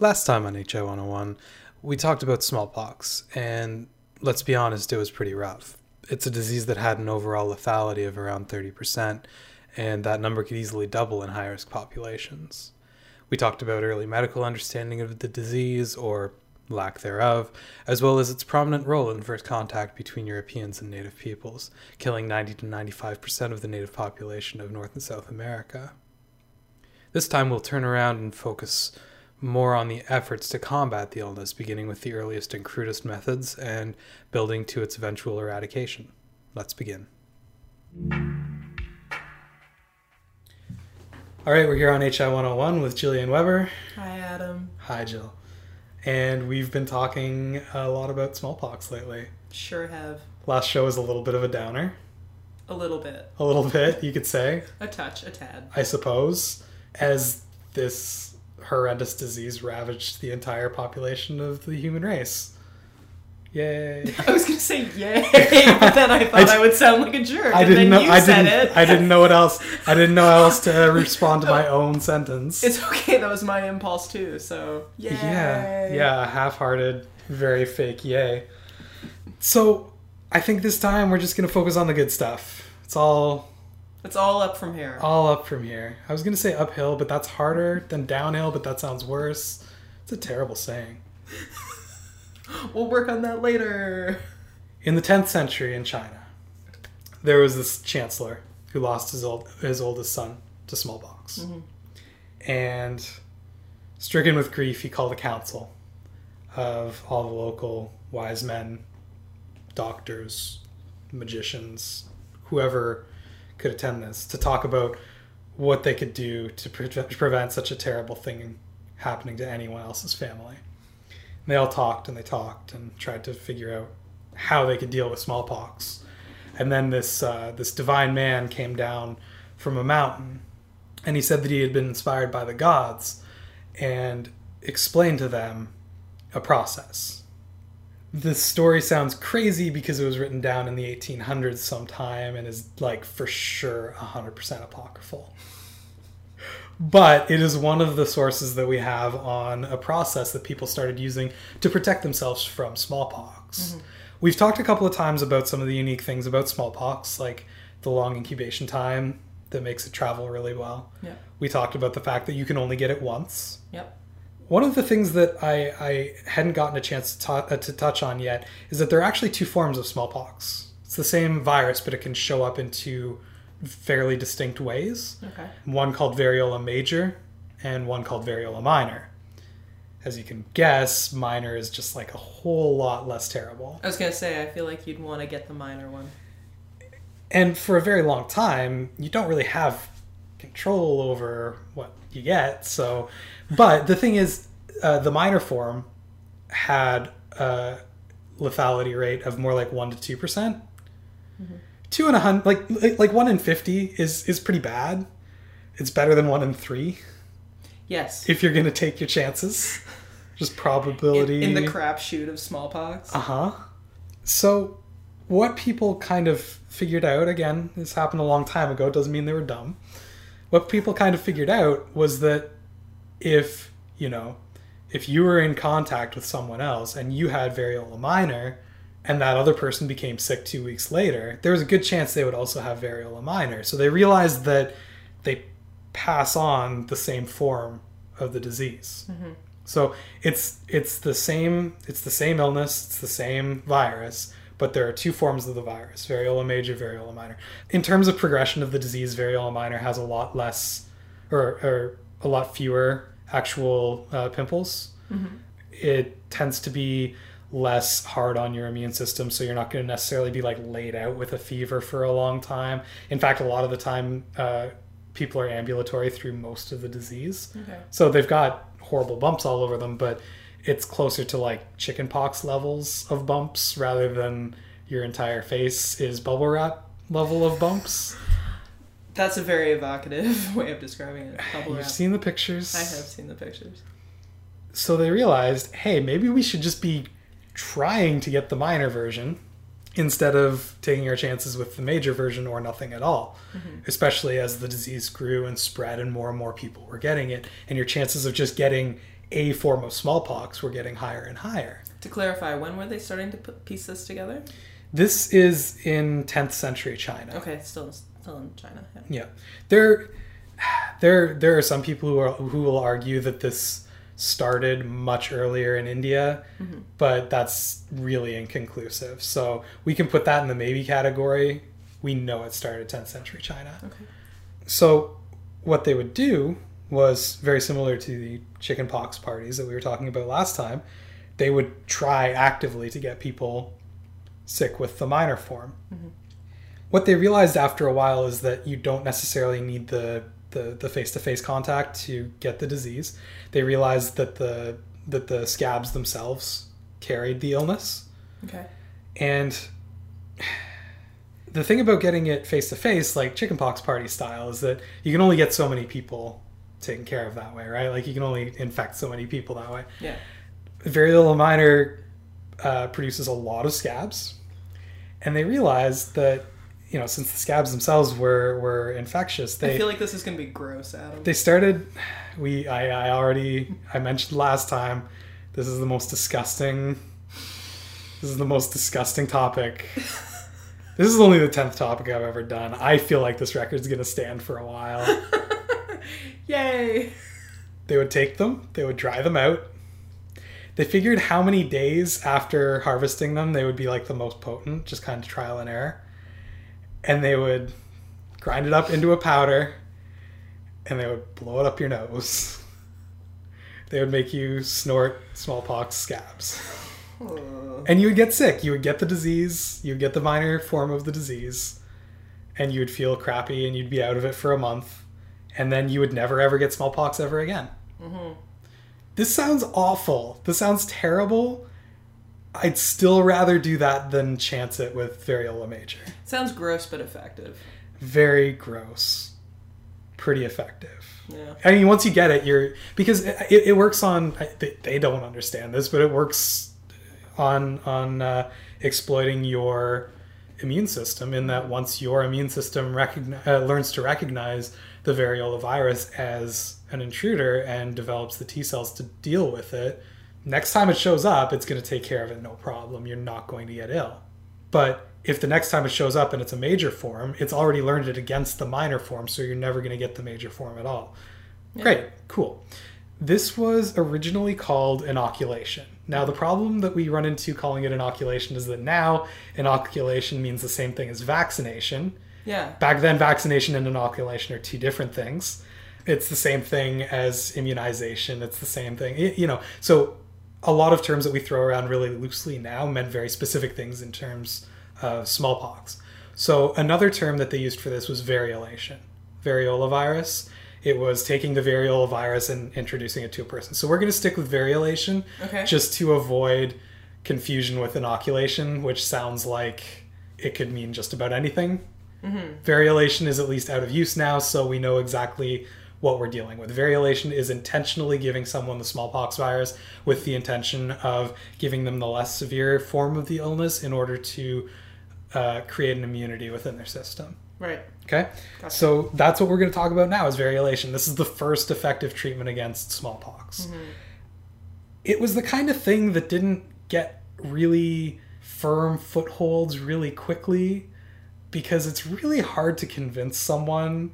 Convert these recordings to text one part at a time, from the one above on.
Last time on HI 101, we talked about smallpox, and let's be honest, it was pretty rough. It's a disease that had an overall lethality of around 30%, and that number could easily double in high risk populations. We talked about early medical understanding of the disease, or lack thereof, as well as its prominent role in first contact between Europeans and native peoples, killing 90 to 95% of the native population of North and South America. This time we'll turn around and focus more on the efforts to combat the illness, beginning with the earliest and crudest methods and building to its eventual eradication. Let's begin. All right, we're here on HI 101 with Jillian Weber. Hi, Adam. Hi, Jill. And we've been talking a lot about smallpox lately. Sure have. Last show was a little bit of a downer. A little bit. A little bit, you could say. A touch, a tad. I suppose. As this horrendous disease ravaged the entire population of the human race. Yay! I was gonna say yay, but then I thought I, I would sound like a jerk. I didn't know. I didn't. It. I didn't know what else. I didn't know how else to respond to my own sentence. It's okay. That was my impulse too. So yay. Yeah. Yeah. Half-hearted, very fake. Yay. So, I think this time we're just gonna focus on the good stuff. It's all it's all up from here. All up from here. I was going to say uphill, but that's harder than downhill, but that sounds worse. It's a terrible saying. we'll work on that later. In the 10th century in China, there was this chancellor who lost his old his oldest son to smallpox. Mm-hmm. And stricken with grief, he called a council of all the local wise men, doctors, magicians, whoever could attend this to talk about what they could do to pre- prevent such a terrible thing happening to anyone else's family. And they all talked and they talked and tried to figure out how they could deal with smallpox. And then this uh, this divine man came down from a mountain, and he said that he had been inspired by the gods, and explained to them a process this story sounds crazy because it was written down in the 1800s sometime and is like for sure 100% apocryphal. But it is one of the sources that we have on a process that people started using to protect themselves from smallpox. Mm-hmm. We've talked a couple of times about some of the unique things about smallpox, like the long incubation time that makes it travel really well. Yeah. We talked about the fact that you can only get it once. Yep. One of the things that I, I hadn't gotten a chance to, uh, to touch on yet is that there are actually two forms of smallpox. It's the same virus, but it can show up in two fairly distinct ways. Okay. One called variola major and one called variola minor. As you can guess, minor is just like a whole lot less terrible. I was going to say, I feel like you'd want to get the minor one. And for a very long time, you don't really have control over what you get. So but the thing is, uh, the minor form had a lethality rate of more like one to two percent. Mm-hmm. Two in a hundred, like like one in fifty is is pretty bad. It's better than one in three. Yes. If you're gonna take your chances, just probability in, in the crapshoot of smallpox. Uh huh. So, what people kind of figured out again, this happened a long time ago. Doesn't mean they were dumb. What people kind of figured out was that if you know if you were in contact with someone else and you had variola minor and that other person became sick two weeks later, there was a good chance they would also have variola minor. So they realized that they pass on the same form of the disease. Mm-hmm. So it's it's the same it's the same illness, it's the same virus, but there are two forms of the virus: variola major, variola minor. In terms of progression of the disease, variola minor has a lot less, or, or a lot fewer actual uh, pimples. Mm-hmm. It tends to be less hard on your immune system, so you're not going to necessarily be like laid out with a fever for a long time. In fact, a lot of the time, uh, people are ambulatory through most of the disease. Okay. So they've got horrible bumps all over them, but it's closer to like chickenpox levels of bumps rather than your entire face is bubble wrap level of bumps. That's a very evocative way of describing it. Bubble You've wrap. seen the pictures. I have seen the pictures. So they realized, hey, maybe we should just be trying to get the minor version instead of taking our chances with the major version or nothing at all, mm-hmm. especially as the disease grew and spread and more and more people were getting it. And your chances of just getting a form of smallpox were getting higher and higher. To clarify, when were they starting to put, piece this together? This is in 10th century China. Okay, still still in China. Yeah. yeah. There there there are some people who are who will argue that this started much earlier in India, mm-hmm. but that's really inconclusive. So we can put that in the maybe category. We know it started 10th century China. Okay. So what they would do was very similar to the chickenpox parties that we were talking about last time. They would try actively to get people sick with the minor form. Mm-hmm. What they realized after a while is that you don't necessarily need the the the face to face contact to get the disease. They realized that the that the scabs themselves carried the illness. Okay. And the thing about getting it face to face, like chickenpox party style, is that you can only get so many people taken care of that way, right? Like you can only infect so many people that way. Yeah. Variola minor uh, produces a lot of scabs, and they realized that you know, since the scabs themselves were were infectious, they I feel like this is gonna be gross, Adam. They started. We I, I already I mentioned last time. This is the most disgusting. This is the most disgusting topic. this is only the tenth topic I've ever done. I feel like this record's gonna stand for a while. Yay! They would take them. They would dry them out. They figured how many days after harvesting them they would be like the most potent, just kind of trial and error and they would grind it up into a powder and they would blow it up your nose. They would make you snort smallpox scabs. And you would get sick. You would get the disease, you would get the minor form of the disease, and you would feel crappy and you'd be out of it for a month. And then you would never ever get smallpox ever again. Mm-hmm. This sounds awful. This sounds terrible. I'd still rather do that than chance it with variola major. Sounds gross but effective. Very gross. Pretty effective. Yeah. I mean, once you get it, you're because it, it works on. They, they, don't understand this, but it works on on uh, exploiting your immune system. In that, once your immune system recognize, uh, learns to recognize the variola virus as an intruder and develops the T cells to deal with it, next time it shows up, it's going to take care of it no problem. You're not going to get ill. But if the next time it shows up and it's a major form, it's already learned it against the minor form, so you're never going to get the major form at all. Yeah. Great, cool. This was originally called inoculation. Now, the problem that we run into calling it inoculation is that now inoculation means the same thing as vaccination. Yeah. Back then, vaccination and inoculation are two different things. It's the same thing as immunization. It's the same thing. You know, so a lot of terms that we throw around really loosely now meant very specific things in terms of smallpox. So another term that they used for this was variolation, variola virus. It was taking the variola virus and introducing it to a person. So we're going to stick with variolation okay. just to avoid confusion with inoculation, which sounds like it could mean just about anything. Mm-hmm. Variolation is at least out of use now, so we know exactly what we're dealing with. Variolation is intentionally giving someone the smallpox virus with the intention of giving them the less severe form of the illness in order to uh, create an immunity within their system. Right. Okay. Gotcha. So that's what we're going to talk about now is variolation. This is the first effective treatment against smallpox. Mm-hmm. It was the kind of thing that didn't get really firm footholds really quickly because it's really hard to convince someone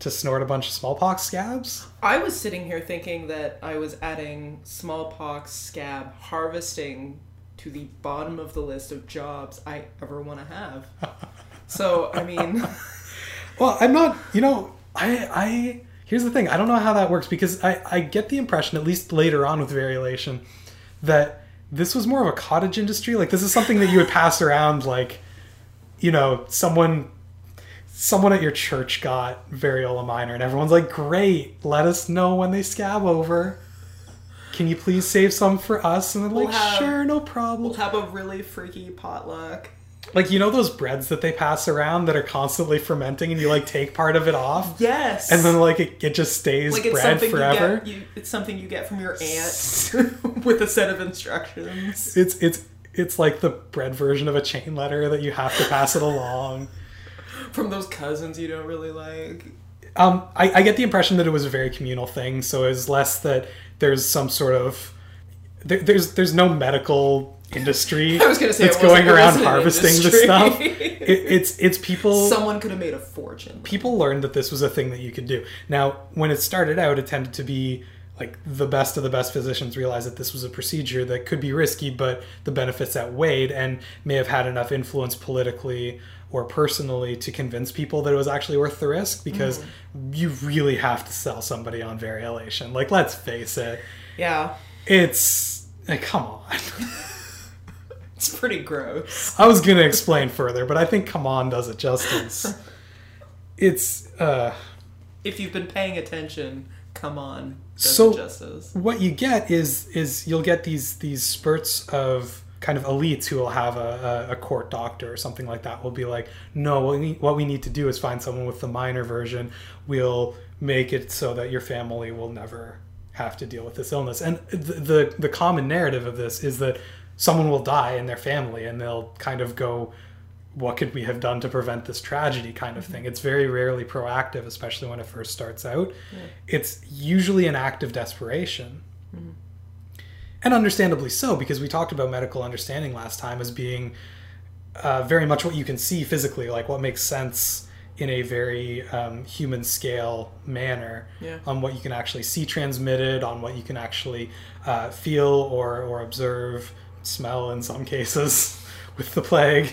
to snort a bunch of smallpox scabs. I was sitting here thinking that I was adding smallpox scab harvesting to the bottom of the list of jobs I ever want to have. so, I mean. well, I'm not, you know, I, I, here's the thing I don't know how that works because I, I get the impression, at least later on with Variolation, that this was more of a cottage industry. Like, this is something that you would pass around, like, you know, someone someone at your church got variola minor and everyone's like great let us know when they scab over. Can you please save some for us? And they're we'll like have, sure no problem. we'll have a really freaky potluck. Like you know those breads that they pass around that are constantly fermenting and you like take part of it off? Yes. And then like it, it just stays like bread forever you get, you, it's something you get from your aunt with a set of instructions. It's it's it's like the bread version of a chain letter that you have to pass it along from those cousins you don't really like. Um, I, I get the impression that it was a very communal thing, so it's less that there's some sort of there, there's there's no medical industry I was gonna say that's going around harvesting the stuff. It, it's it's people. Someone could have made a fortune. People learned that this was a thing that you could do. Now, when it started out, it tended to be like the best of the best physicians realized that this was a procedure that could be risky, but the benefits outweighed and may have had enough influence politically or personally to convince people that it was actually worth the risk because mm. you really have to sell somebody on variolation. Like, let's face it. Yeah. It's like, come on. it's pretty gross. I was gonna explain further, but I think "come on" does it justice. it's uh. If you've been paying attention, come on. so what you get is is you'll get these these spurts of kind of elites who will have a, a, court doctor or something like that will be like, no, what we, what we need to do is find someone with the minor version. We'll make it so that your family will never have to deal with this illness. And the, the, the common narrative of this is that someone will die in their family and they'll kind of go, what could we have done to prevent this tragedy kind of thing. It's very rarely proactive, especially when it first starts out. Yeah. It's usually an act of desperation. Mm-hmm and understandably so because we talked about medical understanding last time as being uh, very much what you can see physically like what makes sense in a very um, human scale manner. Yeah. on what you can actually see transmitted on what you can actually uh, feel or, or observe smell in some cases with the plague.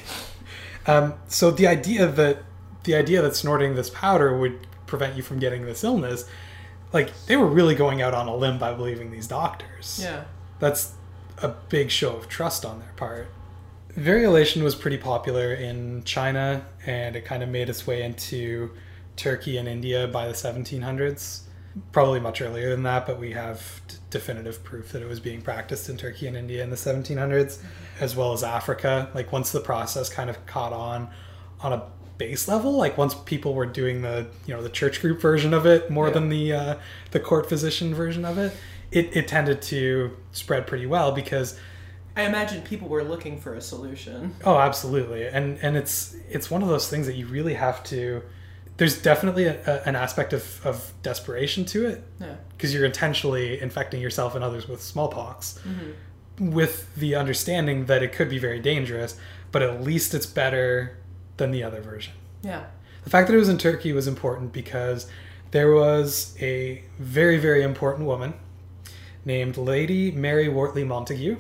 Um, so the idea that the idea that snorting this powder would prevent you from getting this illness like they were really going out on a limb by believing these doctors. Yeah that's a big show of trust on their part. Variolation was pretty popular in China and it kind of made its way into Turkey and India by the 1700s. Probably much earlier than that, but we have d- definitive proof that it was being practiced in Turkey and India in the 1700s, as well as Africa. Like once the process kind of caught on on a base level, like once people were doing the you know the church group version of it more yeah. than the uh, the court physician version of it, it, it tended to spread pretty well because I imagine people were looking for a solution. Oh, absolutely, and and it's it's one of those things that you really have to. There's definitely a, a, an aspect of, of desperation to it, because yeah. you're intentionally infecting yourself and others with smallpox, mm-hmm. with the understanding that it could be very dangerous, but at least it's better than the other version. Yeah. The fact that it was in Turkey was important because there was a very very important woman named Lady Mary Wortley Montagu.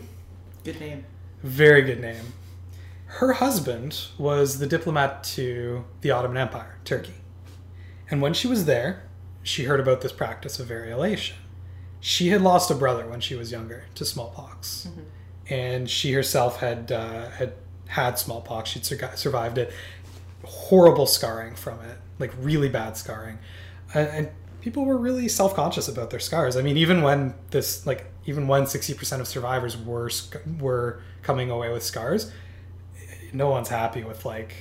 Good name. Very good name. Her husband was the diplomat to the Ottoman Empire, Turkey. And when she was there, she heard about this practice of variolation. She had lost a brother when she was younger to smallpox, mm-hmm. and she herself had uh, had had smallpox. She'd sur- survived it. Horrible scarring from it, like really bad scarring, and people were really self-conscious about their scars. I mean, even when this like even when 60% of survivors were were coming away with scars, no one's happy with like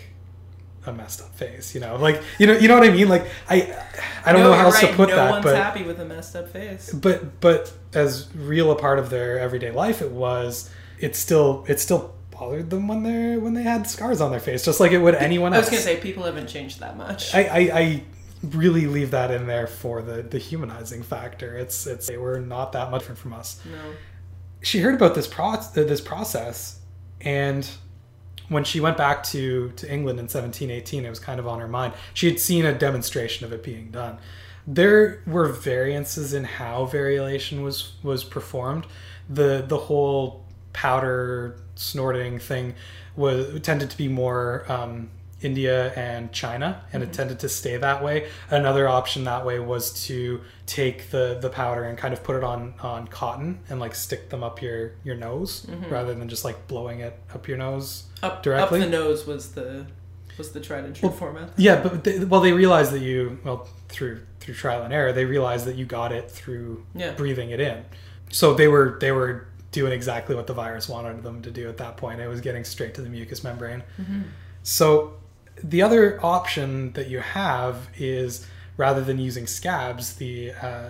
a messed up face, you know. Like, you know, you know what I mean? Like I I don't no, know how else right. to put no that, one's but happy with a messed up face. But but as real a part of their everyday life it was, it's still it's still bothered them when they when they had scars on their face, just like it would anyone else. I was gonna say people haven't changed that much. I, I, I really leave that in there for the the humanizing factor. It's it's they were not that much different from us. No. She heard about this pro uh, this process, and when she went back to to England in 1718, it was kind of on her mind. She had seen a demonstration of it being done. There were variances in how variolation was was performed. The the whole powder snorting thing was tended to be more um, India and China, and it tended to stay that way. Another option that way was to take the the powder and kind of put it on on cotton and like stick them up your your nose rather than just like blowing it up your nose Up directly. up the nose was the was the tried and true Well, format. Yeah, but they, well, they realized that you well through through trial and error, they realized that you got it through Yeah. breathing it in. So they were they were doing exactly what the virus wanted them to do at that point. It was getting straight to the mucous membrane. So the other option that you have is rather than using scabs, the uh,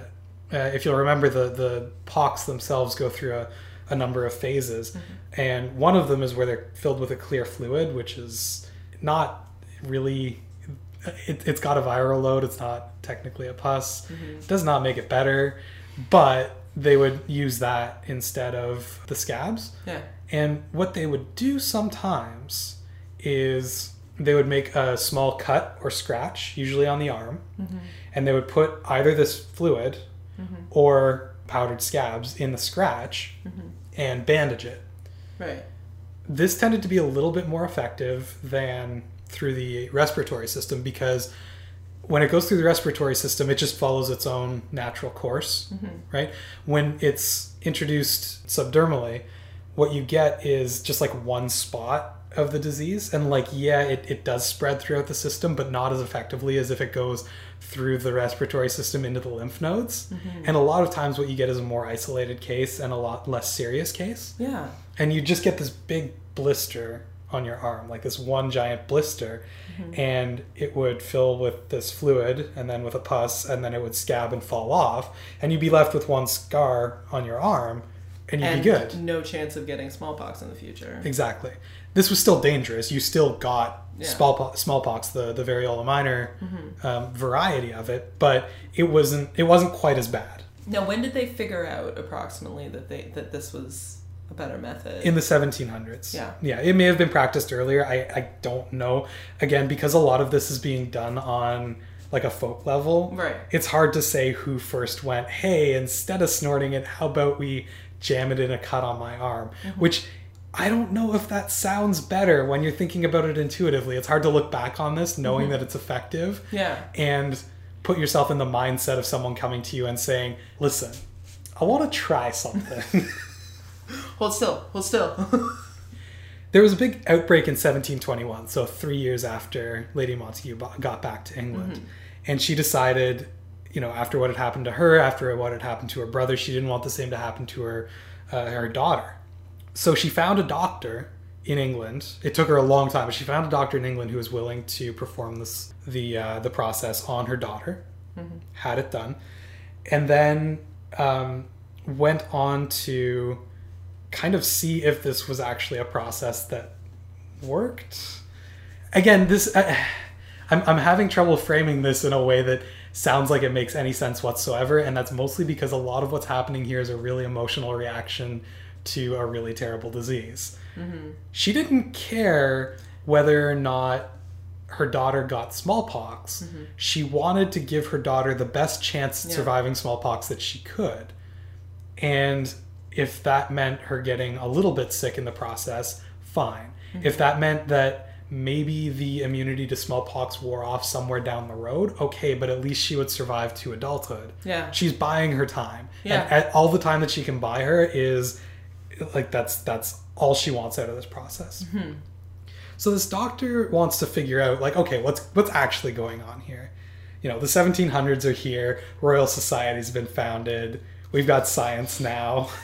uh, if you'll remember the the pox themselves go through a, a number of phases, and one of them is where they're filled with a clear fluid, which is not really. It, it's got a viral load. It's not technically a pus. It does not make it better, but they would use that instead of the scabs. Yeah. And what they would do sometimes is they would make a small cut or scratch, usually on the arm, mm-hmm. and they would put either this fluid mm-hmm. or powdered scabs in the scratch mm-hmm. and bandage it. Right. This tended to be a little bit more effective than through the respiratory system because when it goes through the respiratory system, it just follows its own natural course, mm-hmm. right? When it's introduced subdermally, what you get is just like one spot of the disease. And like, yeah, it, it does spread throughout the system, but not as effectively as if it goes through the respiratory system into the lymph nodes. Mm-hmm. And a lot of times, what you get is a more isolated case and a lot less serious case Yeah. and you just get this big blister on your arm, like this one giant blister, and it would fill with this fluid and then with a pus, and then it would scab and fall off, and you'd be left with one scar on your arm, and you'd and be good. no chance of getting smallpox in the future. Exactly. This was still dangerous. You still got Yeah. smallpox, smallpox, the the variola minor um, variety of it, but it wasn't it wasn't quite as bad. Now, when did they figure out approximately that they that this was a better method? in the 1700s. Yeah. Yeah, it may have been practiced earlier. I, I don't know. Again, because a lot of this is being done on like a folk level. Right. It's hard to say who first went, hey, instead of snorting it, how about we jam it in a cut on my arm? Mm-hmm. Which I don't know if that sounds better when you're thinking about it intuitively. It's hard to look back on this knowing Mm-hmm. that it's effective yeah. and put yourself in the mindset of someone coming to you and saying, listen, I want to try something. Hold still. Hold still. There was a big outbreak in 1721, so three years after Lady Montagu got back to England. And she decided, you know, after what had happened to her, after what had happened to her brother, she didn't want the same to happen to her, uh, her daughter. So she found a doctor in England. It took her a long time, but she found a doctor in England who was willing to perform this the uh, the process on her daughter. Had it done, and then um, went on to kind of see if this was actually a process that worked. Again, this I, I'm I'm having trouble framing this in a way that sounds like it makes any sense whatsoever, and that's mostly because a lot of what's happening here is a really emotional reaction to a really terrible disease. Mm-hmm. She didn't care whether or not her daughter got smallpox. Mm-hmm. She wanted to give her daughter the best chance at Yeah. surviving smallpox that she could. And if that meant her getting a little bit sick in the process, fine. If that meant that maybe the immunity to smallpox wore off somewhere down the road, okay, but at least she would survive to adulthood. Yeah. She's buying her time. Yeah. And all the time that she can buy her is like that's that's all she wants out of this process. Mm-hmm. So this doctor wants to figure out like okay, what's what's actually going on here? You know, the 1700s are here, Royal Society's been founded. We've got science now.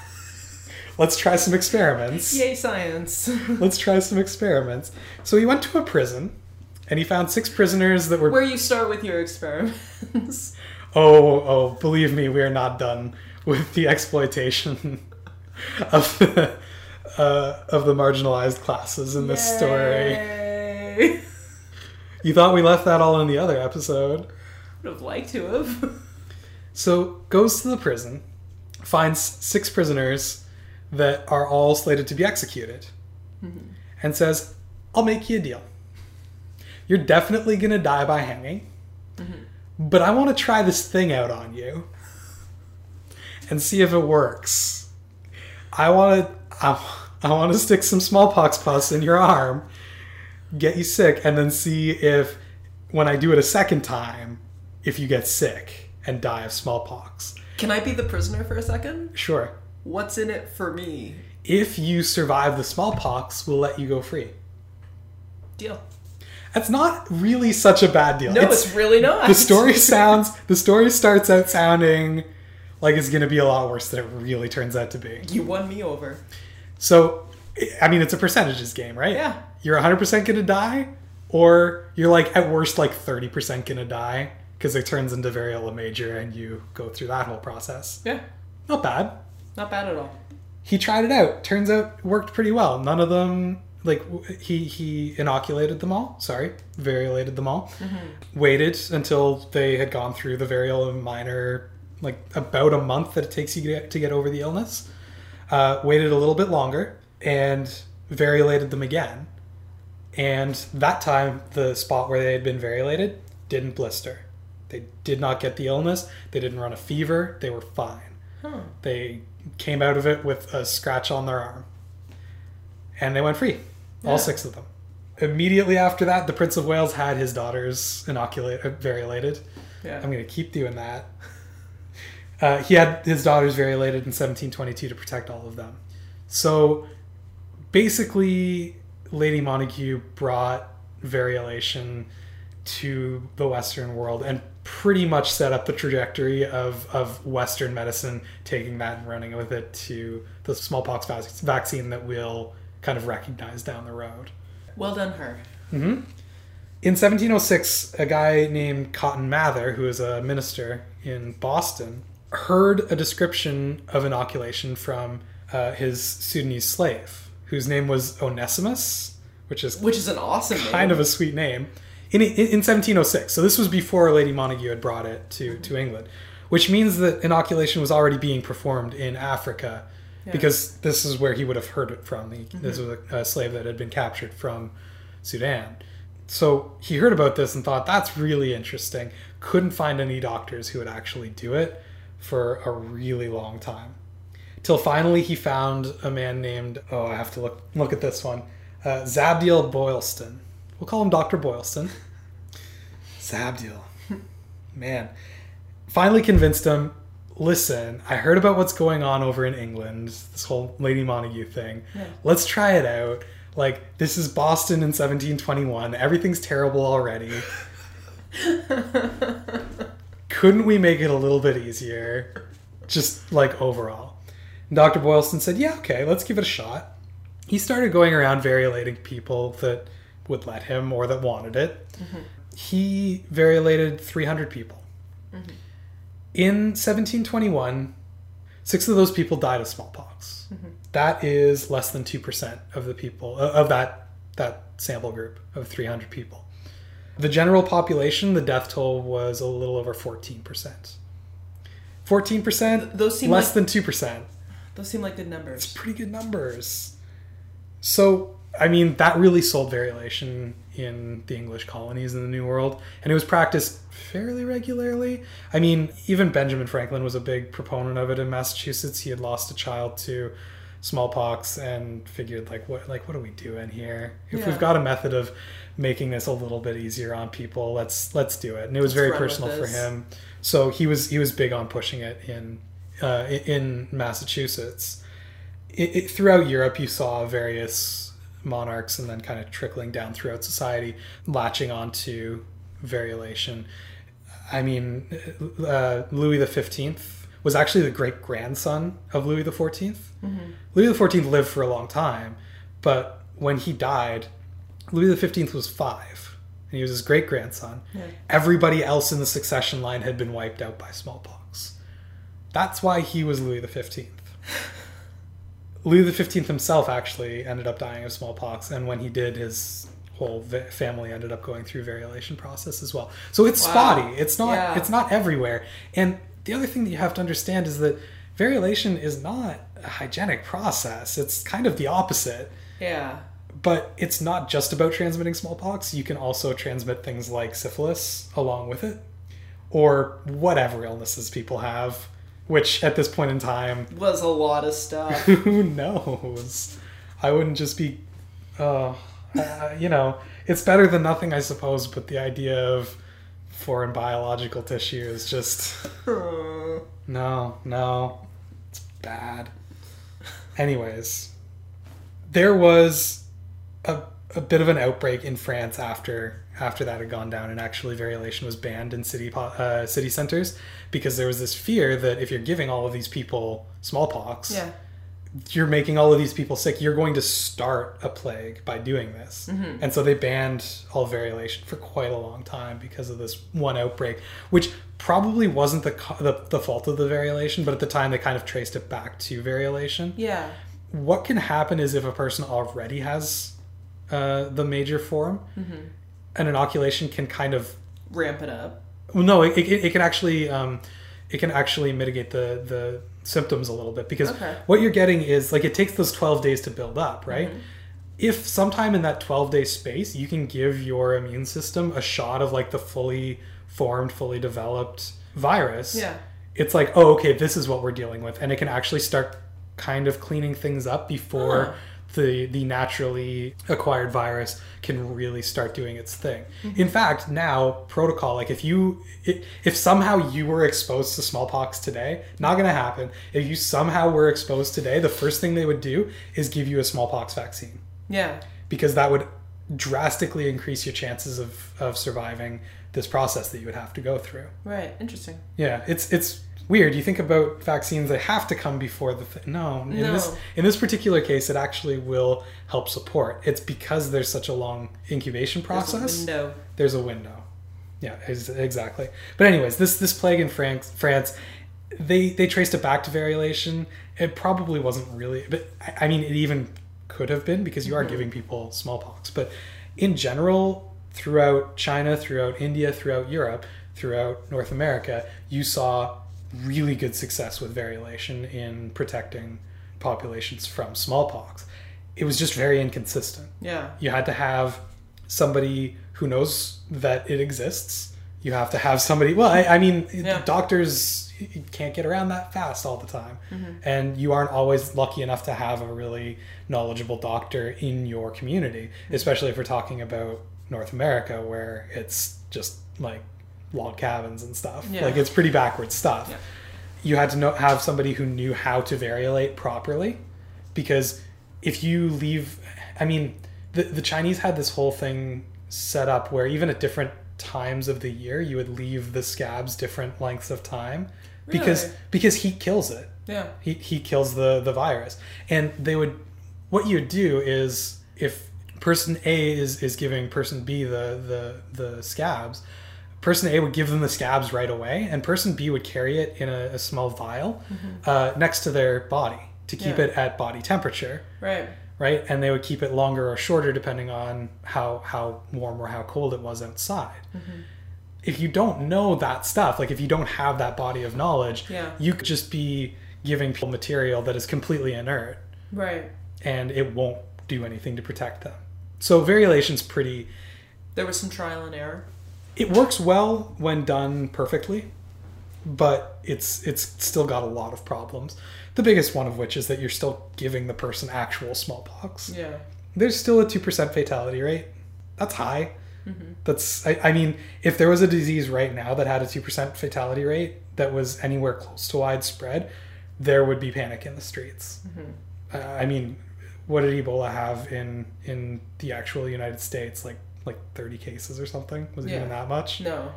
Let's try some experiments. Yay, science. Let's try some experiments. So he went to a prison and he found six prisoners that were Where you start with your experiments. Oh, oh, believe me, we are not done with the exploitation of the, uh, of the marginalized classes in this story. You thought we left that all in the other episode. Would have liked to have. So goes to the prison, finds six prisoners that are all slated to be executed, mm-hmm. and says, I'll make you a deal. You're definitely gonna die by hanging, mm-hmm. but I want to try this thing out on you and see if it works. I want to. I, I want to stick some smallpox pus in your arm, get you sick, and then see if, when I do it a second time, if you get sick and die of smallpox. Can I be the prisoner for a second? Sure. What's in it for me? If you survive the smallpox, we'll let you go free. Deal. That's not really such a bad deal. No, it's, really not. the story sounds the story starts out sounding like it's going to be a lot worse than it really turns out to be. You won me over. So, I mean, it's a percentages game, right? Yeah. You're 100% going to die, or you're like at worst like 30% going to die because it turns into variola major and you go through that whole process. Yeah. Not bad. Not bad at all. He tried it out. Turns out it worked pretty well. None of them like he he inoculated them all. Sorry, variolated them all. Waited until they had gone through the variola minor, like about a month that it takes you to get, to get over the illness. Uh, waited a little bit longer and variolated them again. And that time, the spot where they had been variolated didn't blister. They did not get the illness. They didn't run a fever. They were fine. Huh. They came out of it with a scratch on their arm. And they went free. All six of them. Immediately after that, the Prince of Wales had his daughters inoculated, variolated. Yeah. I'm going to keep doing that. Uh, he had his daughters variolated in 1722 to protect all of them. So basically, Lady Montagu brought variolation to the Western world and pretty much set up the trajectory of, of Western medicine, taking that and running with it to the smallpox vaccine that we'll kind of recognize down the road. Well done, her. In 1706, a guy named Cotton Mather, who was a minister in Boston, heard a description of inoculation from uh, his Sudanese slave, whose name was Onesimus, which is Which is an awesome name. kind of a sweet name, in, in, in 1706. So this was before Lady Montagu had brought it to, to England, which means that inoculation was already being performed in Africa because this is where he would have heard it from. He, This was a, a slave that had been captured from Sudan. So he heard about this and thought, that's really interesting. Couldn't find any doctors who would actually do it for a really long time. Till finally he found a man named, oh, I have to look, look at this one, uh, Zabdiel Boylston. We'll call him Dr. Boylston. Zabdiel. Man. Finally convinced him, listen, I heard about what's going on over in England, this whole Lady Montagu thing. Yeah. Let's try it out. Like, this is Boston in 1721. Everything's terrible already. Couldn't we make it a little bit easier? Just like overall. And Dr. Boylston said, yeah, okay, let's give it a shot. He started going around variolating people that would let him or that wanted it. Mm-hmm. He variolated 300 people. Mm-hmm. In 1721, six of those people died of smallpox. Mm-hmm. That is less than 2% of the people, uh, of that, that sample group of 300 people. The general population, the death toll was a little over 14%. 14%, Those seem less like than 2%. those seem like good numbers. It's pretty good numbers. So, I mean, that really sold variolation in the English colonies in the New World, and it was practiced fairly regularly. I mean, even Benjamin Franklin was a big proponent of it in Massachusetts. He had lost a child to smallpox and figured like what like what are we doing here? If Yeah. we've got a method of making this a little bit easier on people, let's let's do it. And it was Let's very personal for him. So he was he was big on pushing it in uh, in Massachusetts. It, it, throughout Europe, you saw various monarchs, and then kind of trickling down throughout society, latching onto variolation. I mean, uh, Louis the Fifteenth was actually the great grandson of Louis the 14th Louis the Fourteenth lived for a long time, but when he died, Louis the Fifteenth was five, and he was his great grandson. Yeah. Everybody else in the succession line had been wiped out by smallpox. That's why he was Louis the Fifteenth. Louis the Fifteenth himself actually ended up dying of smallpox, and when he did, his whole family ended up going through variolation process as well. So it's Wow. spotty. It's not. Yeah. It's not everywhere. And the other thing that you have to understand is that variolation is not a hygienic process. It's kind of the opposite. Yeah. But it's not just about transmitting smallpox. You can also transmit things like syphilis along with it, or whatever illnesses people have, which at this point in time, Was a lot of stuff. who knows? I wouldn't just be, uh, uh, you know, it's better than nothing, I suppose. But the idea of foreign biological tissue is just no, no, it's bad. Anyways, there was a, a bit of an outbreak in France after after that had gone down, and actually variolation was banned in city po- uh, city centers because there was this fear that if you're giving all of these people smallpox, yeah. you're making all of these people sick. You're going to start a plague by doing this. Mm-hmm. And so they banned all variolation for quite a long time because of this one outbreak, which probably wasn't the, the, the fault of the variolation, but at the time they kind of traced it back to variolation. Yeah. What can happen is if a person already has uh, the major form, Mm-hmm. An inoculation can kind of Ramp it up. well, no, it, it, it can actually um, it can actually mitigate the the symptoms a little bit because Okay. what you're getting is like it takes those 12 days to build up, right? Mm-hmm. If sometime in that 12 day space you can give your immune system a shot of like the fully formed, fully developed virus, Yeah. it's like, oh, okay, this is what we're dealing with, and it can actually start kind of cleaning things up before Huh. The the naturally acquired virus can really start doing its thing. Mm-hmm. In fact, now protocol like if you if somehow you were exposed to smallpox today, not going to happen. If you somehow were exposed today, the first thing they would do is give you a smallpox vaccine Yeah. because that would drastically increase your chances of of surviving this process that you would have to go through. Right. Interesting. Yeah, it's it's weird. You think about vaccines that have to come before the th- no. In this in this particular case, it actually will help support. It's because there's such a long incubation There's a process. window. There's a window. Yeah, ex- exactly. But anyways, this this plague in France, France, they they traced it back to variolation. It probably wasn't really, but I- I mean, it even could have been because you are mm-hmm. giving people smallpox. But in general, throughout China, throughout India, throughout Europe, throughout North America, you saw really good success with variolation in protecting populations from smallpox. It was just very inconsistent Yeah. you had to have somebody who knows that it exists. You have to have somebody. Well, I, I mean, Yeah. doctors can't get around that fast all the time, mm-hmm. and you aren't always lucky enough to have a really knowledgeable doctor in your community, mm-hmm. especially if we're talking about North America, where it's just like log cabins and stuff. Yeah. Like it's pretty backward stuff. Yeah. You had to know have somebody who knew how to variolate properly, because if you leave, I mean, the the Chinese had this whole thing set up where even at different times of the year, you would leave the scabs different lengths of time, because Really? because heat kills it. Yeah. He he kills the the virus, and they would. What you would do is if person A is is giving person B the the the scabs, person A would give them the scabs right away, and person B would carry it in a, a small vial uh, next to their body to keep Mm-hmm. Yeah. it at body temperature Right. right? And they would keep it longer or shorter depending on how how warm or how cold it was outside. Mm-hmm. If you don't know that stuff, like if you don't have that body of knowledge, Yeah. you could just be giving people material that is completely inert Right. and it won't do anything to protect them. So variolation's pretty There was some trial and error. It works well when done perfectly, but it's it's still got a lot of problems. The biggest one of which is that you're still giving the person actual smallpox. Yeah. there's still a 2% fatality rate. That's high. Mm-hmm. That's, I, I mean, if there was a disease right now that had a 2% fatality rate that was anywhere close to widespread, there would be panic in the streets. Mm-hmm. Uh, I mean, what did Ebola have in in the actual United States? Like like 30 cases or something? Was it Yeah. even that much? No.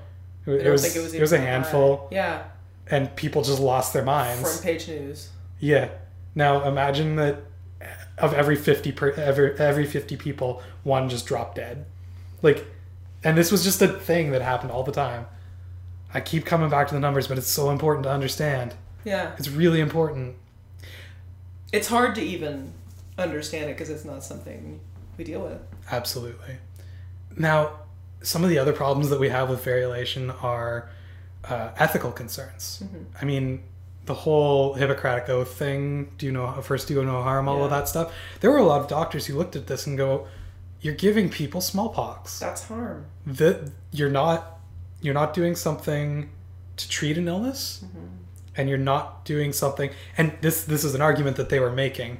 It, it was, it was. it was a handful, high. Yeah. and people just lost their minds. Front page news. Yeah. Now imagine that of every 50 per every, every 50 people, one just dropped dead. Like and this was just a thing that happened all the time. I keep coming back to the numbers, but it's so important to understand. Yeah. It's really important. It's hard to even understand it because it's not something we deal with. Absolutely. Now, some of the other problems that we have with variolation are uh, ethical concerns. I mean, the whole Hippocratic Oath thing, do you know, first do you no harm, all of that stuff. There were a lot of doctors who looked at this and go, you're giving people smallpox. That's harm. That you're not you're not doing something to treat an illness, and you're not doing something. And this this is an argument that they were making.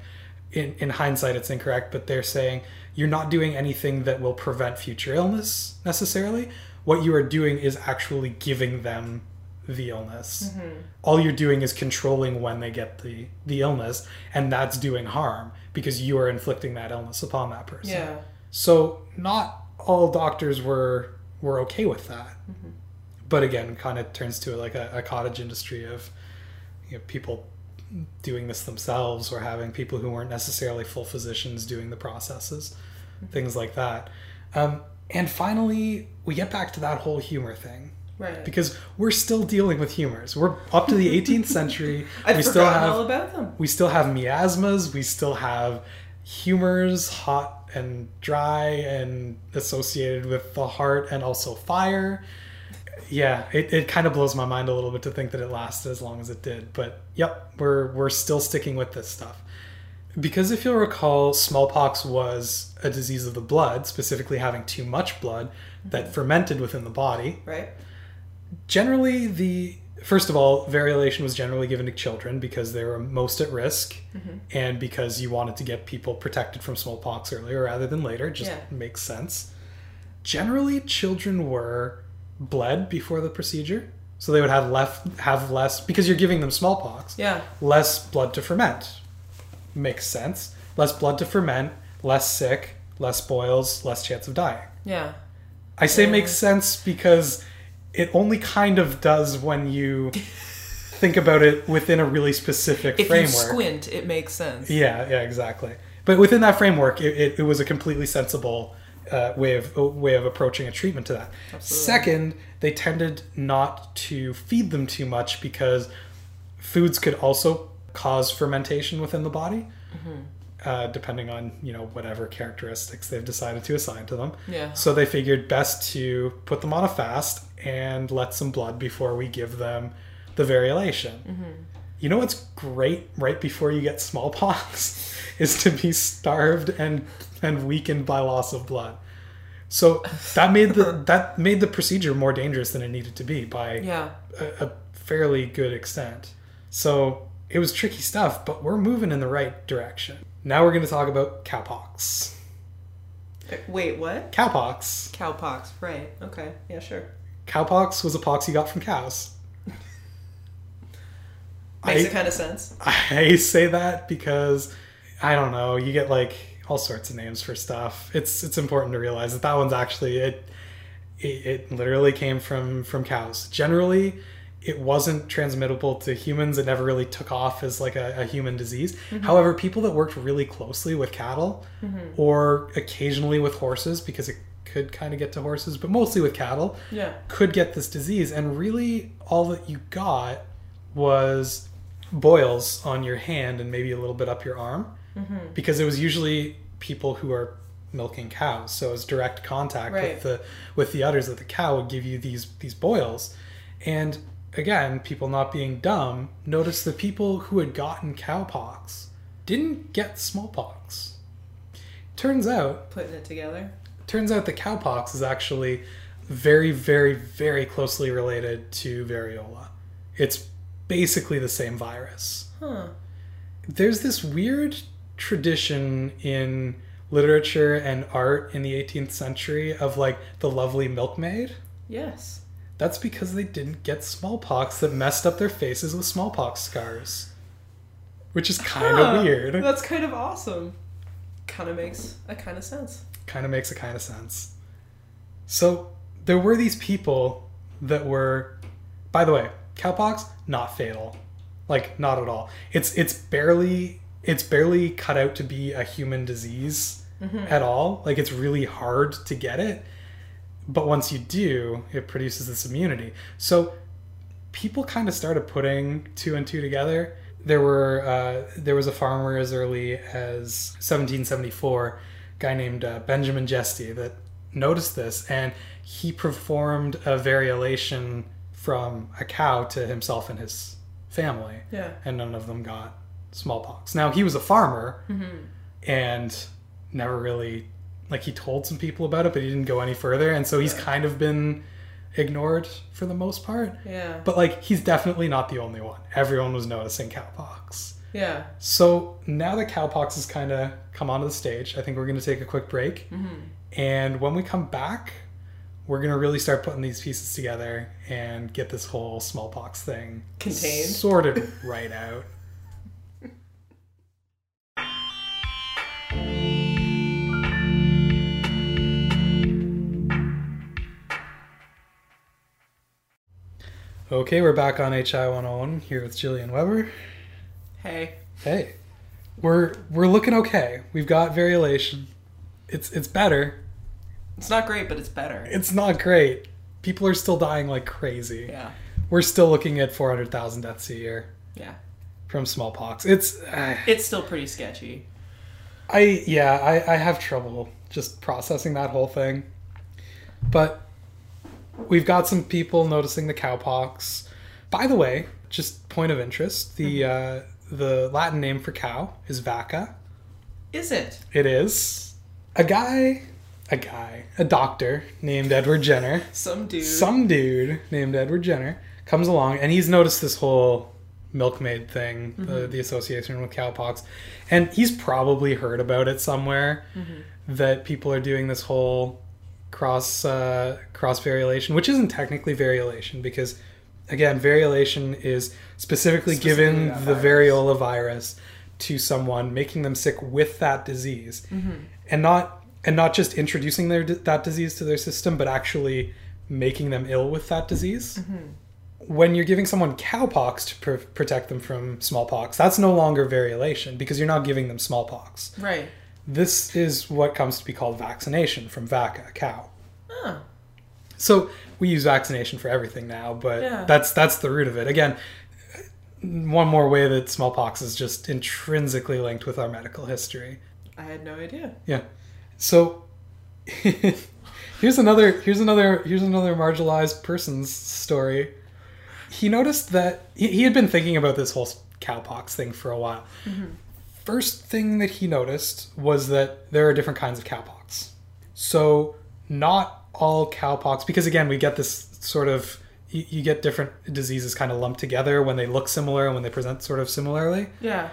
In in hindsight, it's incorrect, but they're saying you're not doing anything that will prevent future illness necessarily. What you are doing is actually giving them the illness. Mm-hmm. All you're doing is controlling when they get the the illness, and that's doing harm because you are inflicting that illness upon that person. Yeah. So not all doctors were were okay with that. Mm-hmm. But again, kind of turns to like a, a cottage industry of you know, people doing this themselves or having people who weren't necessarily full physicians doing the processes, things like that. Um, and finally, we get back to that whole humor thing Right. because we're still dealing with humors. We're up to the 18th century. I'd we still have all about them. we still have miasmas we still have humors hot and dry and associated with the heart and also fire yeah it, it kind of blows my mind a little bit to think that it lasted as long as it did but yep we're we're still sticking with this stuff because if you'll recall smallpox was a disease of the blood specifically having too much blood that mm-hmm. fermented within the body Right. generally the first of all variolation was generally given to children because they were most at risk mm-hmm. and because you wanted to get people protected from smallpox earlier rather than later just Yeah. makes sense generally children were bled before the procedure so they would have left have less because you're giving them smallpox Yeah. less blood to ferment makes sense less blood to ferment less sick less boils less chance of dying Yeah. I say Yeah. makes sense because it only kind of does when you think about it within a really specific If framework. you squint, it makes sense. Yeah, yeah, exactly. But within that framework, it, it, it was a completely sensible uh, way of way of approaching a treatment to that. Absolutely. Second, they tended not to feed them too much because foods could also cause fermentation within the body, uh, depending on you know whatever characteristics they've decided to assign to them. Yeah. So they figured best to put them on a fast and let some blood before we give them the variolation. You know what's great right before you get smallpox is to be starved and and weakened by loss of blood. So that made the that made the procedure more dangerous than it needed to be by Yeah. a, a fairly good extent. So it was tricky stuff, but we're moving in the right direction. Now we're going to talk about cowpox. Uh, Wait, what? Cowpox. Cowpox. Right. Okay. Yeah, sure. Cowpox was a pox you got from cows. Makes I- it kind of sense. I say that because I don't know. You get like all sorts of names for stuff. It's it's important to realize that that one's actually it. It, it literally came from from cows. Generally, it wasn't transmittable to humans. It never really took off as like a, a human disease. Mm-hmm. However, people that worked really closely with cattle, mm-hmm. or occasionally with horses, because it could kind of get to horses, but mostly with cattle, Yeah. could get this disease. And really, all that you got was boils on your hand and maybe a little bit up your arm mm-hmm. because it was usually people who are milking cows so it's direct contact Right. with the with the udders of the cow would give you these these boils and again people not being dumb noticed the people who had gotten cowpox didn't get smallpox turns out Putting it together. turns out that cowpox is actually very, very, very closely related to variola. It's basically the same virus. Huh. There's this weird tradition in literature and art in the 18th century of like the lovely milkmaid. Yes. That's because they didn't get smallpox that messed up their faces with smallpox scars. Which is kind of Huh. weird. That's kind of awesome. Kind of makes a kind of sense. kind of makes a kind of sense. So there were these people that were, by the way, cowpox not fatal, like not at all. It's it's barely it's barely cut out to be a human disease mm-hmm. at all. Like it's really hard to get it, but once you do, it produces this immunity. So people kind of started putting two and two together. There were uh, there was a farmer as early as 1774, guy named uh, Benjamin Jesty that noticed this, and he performed a variolation from a cow to himself and his family, Yeah. and none of them got smallpox. Now he was a farmer and never really like he told some people about it, but he didn't go any further, and so he's Yeah. kind of been ignored for the most part. Yeah. But like he's definitely not the only one. Everyone was noticing cowpox. yeah. So now that cowpox has kind of come onto the stage, I think we're going to take a quick break. Mm-hmm. And when we come back, we're going to really start putting these pieces together and get this whole smallpox thing Contained. sorted right out. Okay, we're back on HI 101 here with Jillian Weber. Hey. Hey, we're we're looking okay. We've got variolation. It's it's better. It's not great, but it's better. It's not great. People are still dying like crazy. Yeah. We're still looking at 400,000 deaths a year Yeah. from smallpox. It's uh, It's still pretty sketchy. I yeah, I I have trouble just processing that whole thing. But we've got some people noticing the cowpox. By the way, just point of interest, the mm-hmm. uh the Latin name for cow is vacca. Is it? It is a guy, a guy, a doctor named Edward Jenner. Some dude. Some dude named Edward Jenner comes along and he's noticed this whole milkmaid thing, the, mm-hmm. the association with cowpox, and he's probably heard about it somewhere mm-hmm. that people are doing this whole cross uh, cross variolation, which isn't technically variolation because again, variolation is specifically, Specifically giving the virus. variola virus to someone, making them sick with that disease, and not and not just introducing their that disease to their system, but actually making them ill with that disease. When you're giving someone cowpox to pr- protect them from smallpox, that's no longer variolation because you're not giving them smallpox. Right. This is what comes to be called vaccination from vacca, cow. Oh. So we use vaccination for everything now, but Yeah. that's that's the root of it. Again, one more way that smallpox is just intrinsically linked with our medical history. I had no idea. Yeah. So here's another here's another here's another marginalized person's story. He noticed that he, he had been thinking about this whole cowpox thing for a while. Mm-hmm. First thing that he noticed was that there are different kinds of cowpox. So not all cowpox because again we get this sort of you, you get different diseases kind of lumped together when they look similar and when they present sort of similarly. Yeah.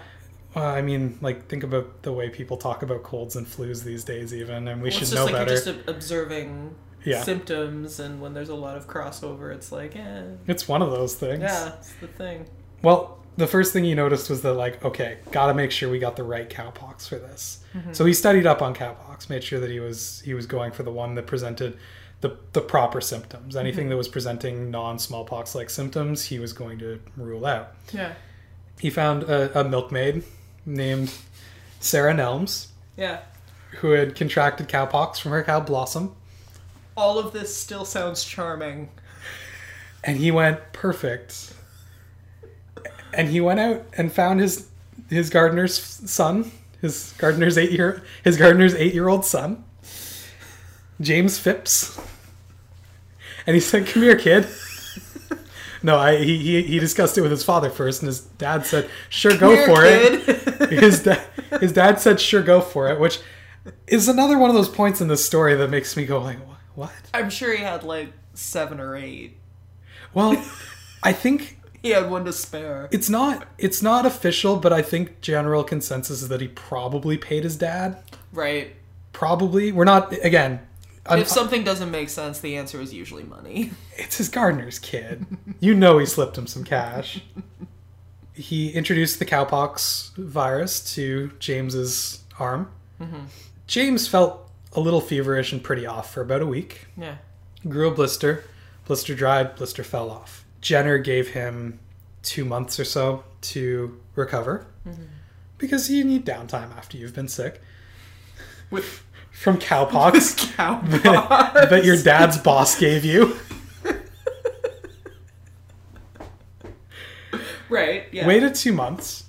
Uh, I mean, like think about the way people talk about colds and flus these days, even, and we Well, should it's just know like better. you're just observing Yeah. symptoms, and when there's a lot of crossover, it's like, eh. It's one of those things. Yeah, it's the thing. Well, the first thing he noticed was that, like, okay, gotta make sure we got the right cowpox for this. Mm-hmm. So he studied up on cowpox, made sure that he was he was going for the one that presented the the proper symptoms. Anything mm-hmm. that was presenting non smallpox like symptoms, he was going to rule out. Yeah. He found a, a milkmaid named Sarah Nelms Yeah. who had contracted cowpox from her cow Blossom. All of this still sounds charming. and he went perfect and he went out and found his his gardener's son his gardener's eight year his gardener's eight year old son james phipps. And he said come here kid. No I, he, he he discussed it with his father first and his dad said sure go Here, for it. his, da- his dad said sure go for it which is another one of those points in this story that makes me go like what? I'm sure he had like seven or eight. well i think He had one to spare. It's not it's not official, but I think general consensus is that he probably paid his dad. Right. Probably. We're not again. I'm- If something doesn't make sense, the answer is usually money. it's his gardener's kid. You know he slipped him some cash. He introduced the cowpox virus to James's arm. Mm-hmm. James felt a little feverish and pretty off for about a week. Yeah. Grew a blister. Blister dried. Blister fell off. Jenner gave him two months or so to recover because you need downtime after you've been sick With from cowpox cow that, that your dad's boss gave you. Right. Yeah. Waited two months,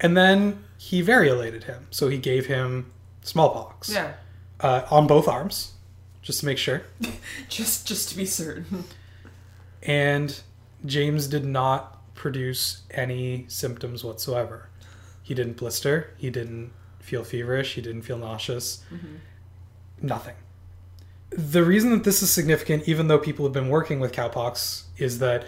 and then he variolated him. So he gave him smallpox Yeah. uh, on both arms, just to make sure. Just just to be certain. And James did not produce any symptoms whatsoever. He didn't blister. He didn't feel feverish. He didn't feel nauseous. Mm-hmm. Nothing. The reason that this is significant, even though people have been working with cowpox, is that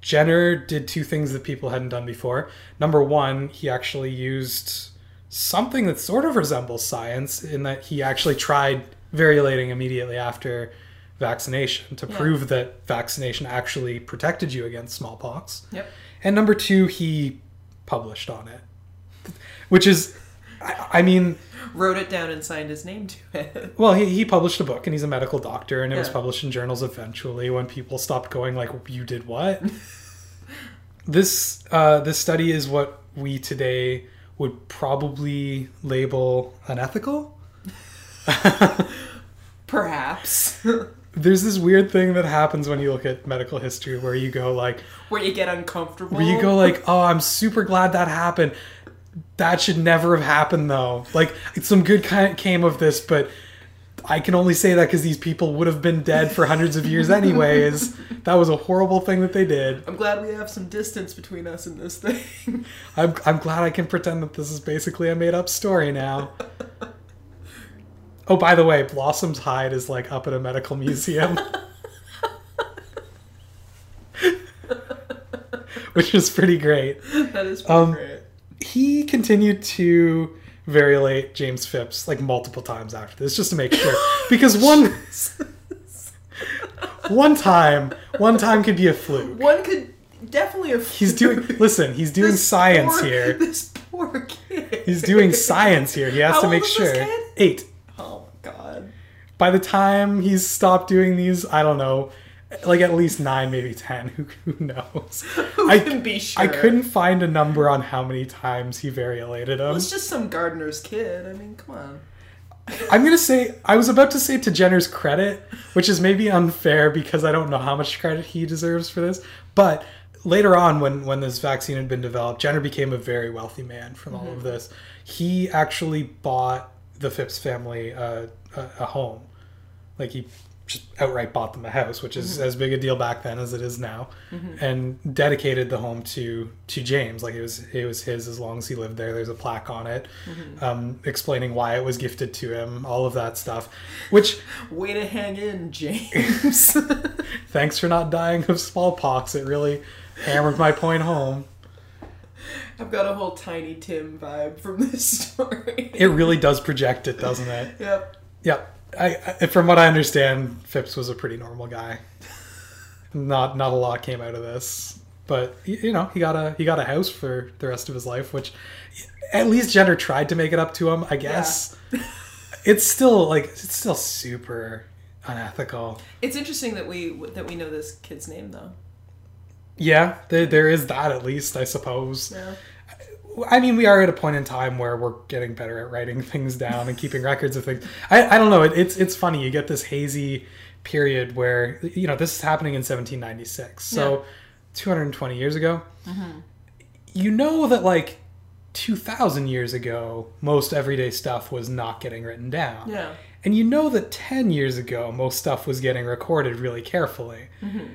Jenner did two things that people hadn't done before. Number one, he actually used something that sort of resembles science in that he actually tried variolating immediately after vaccination to Yeah. prove that vaccination actually protected you against smallpox. Yep. And number two, he published on it, which is, I, I mean, Wrote it down and signed his name to it. well, he, he published a book and he's a medical doctor, and it was published in journals eventually when people stopped going like, "You did what?" this uh, this study is what we today would probably label unethical. Perhaps. There's this weird thing that happens when you look at medical history where you go like, Where you get uncomfortable. where you go like, "Oh, I'm super glad that happened." That should never have happened though. Like some good kind came of this, but I can only say that because these people would have been dead for hundreds of years anyways. That was a horrible thing that they did. I'm glad we have some distance between us and this thing. I'm, I'm glad I can pretend that this is basically a made up story now. Oh, by the way, Blossom's hide is like up at a medical museum. Which is pretty great. That is pretty um, great. He continued to variolate James Phipps like multiple times after this just to make sure. Because one one time, one time could be a fluke. One could definitely a fluke. He's doing listen, he's doing this science poor, here. This poor kid. He's doing science here. He has How to make sure. 8. By the time he's stopped doing these, I don't know, like at least nine, maybe ten. Who, who knows? Who I, can be sure? I couldn't find a number on how many times he variolated Well, him. it's just some gardener's kid. I mean, come on. I'm gonna say I was about to say to Jenner's credit, which is maybe unfair because I don't know how much credit he deserves for this. But later on, when when this vaccine had been developed, Jenner became a very wealthy man from all of this. He actually bought the Phipps family uh, a, a home, like he just outright bought them a house, which is mm-hmm. as big a deal back then as it is now, mm-hmm. and dedicated the home to to James. Like it was it was his as long as he lived there. There's a plaque on it, mm-hmm. um, explaining why it was gifted to him, all of that stuff. Which Way to hang in, James. thanks for not dying of smallpox. It really hammered my point home. I've got a whole Tiny Tim vibe from this story. It really does project it, doesn't it? Yep. Yep. I, I from what I understand, Phipps was a pretty normal guy. Not not a lot came out of this, but you know he got a he got a house for the rest of his life, which at least Jenner tried to make it up to him. I guess it's still like it's still super unethical. It's interesting that we that we know this kid's name though. Yeah, there, there is that at least, I suppose. Yeah. I mean, we are at a point in time where we're getting better at writing things down and keeping records of things. I, I don't know. It, it's it's funny. You get this hazy period where you know this is happening in 1796, so 220 years ago. Mm-hmm. You know that like 2,000 years ago, most everyday stuff was not getting written down. Yeah. And you know that 10 years ago, most stuff was getting recorded really carefully. Mm-hmm.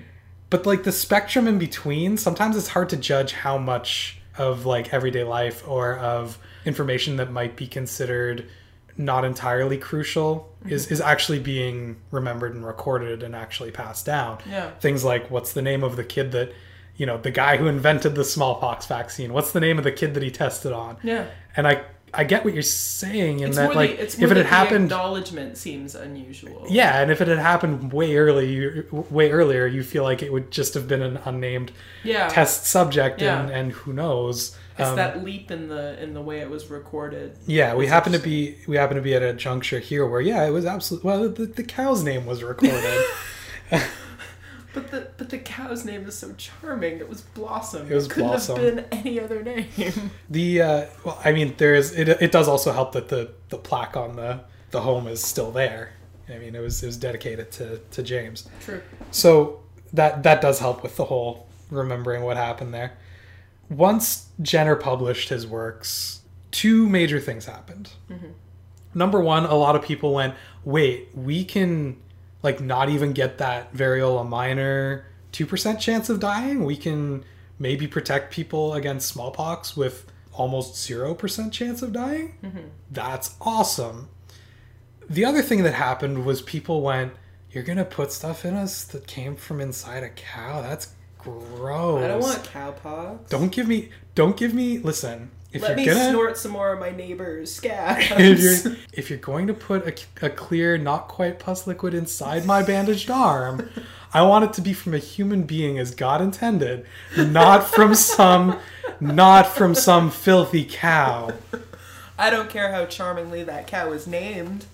But like the spectrum in between, sometimes it's hard to judge how much of like everyday life or of information that might be considered not entirely crucial mm-hmm. is is actually being remembered and recorded and actually passed down. Yeah. Things like what's the name of the kid that you know, the guy who invented the smallpox vaccine. What's the name of the kid that he tested on? Yeah. And I I get what you're saying in It's that like the, if it had happened acknowledgement seems unusual. yeah, and if it had happened way early, way earlier, you feel like it would just have been an unnamed Yeah. test subject, and, Yeah. and who knows? It's Um, that leap in the in the way it was recorded. yeah, we happen to be we happen to be at a juncture here where yeah, it was absolutely well. The, the cow's name was recorded. But the but the cow's name is so charming. It was Blossom. It was couldn't Blossom. have been any other name. the uh, well, I mean, there is it. It does also help that the the plaque on the the home is still there. I mean, it was it was dedicated to to James. True. So that that does help with the whole remembering what happened there. Once Jenner published his works, two major things happened. Number one, a lot of people went, "Wait, we can like not even get that variola minor two percent chance of dying. We can maybe protect people against smallpox with almost zero percent chance of dying. Mm-hmm. That's awesome." the other thing that happened was people went, "You're gonna put stuff in us that came from inside a cow? That's gross. I don't want cowpox. Don't give me. Don't give me. Listen, if Let me gonna snort some more of my neighbor's scabs. if you're if you're going to put a, a clear, not quite pus liquid inside my bandaged arm, I want it to be from a human being as God intended, not from some not from some filthy cow. I don't care how charmingly that cow is named.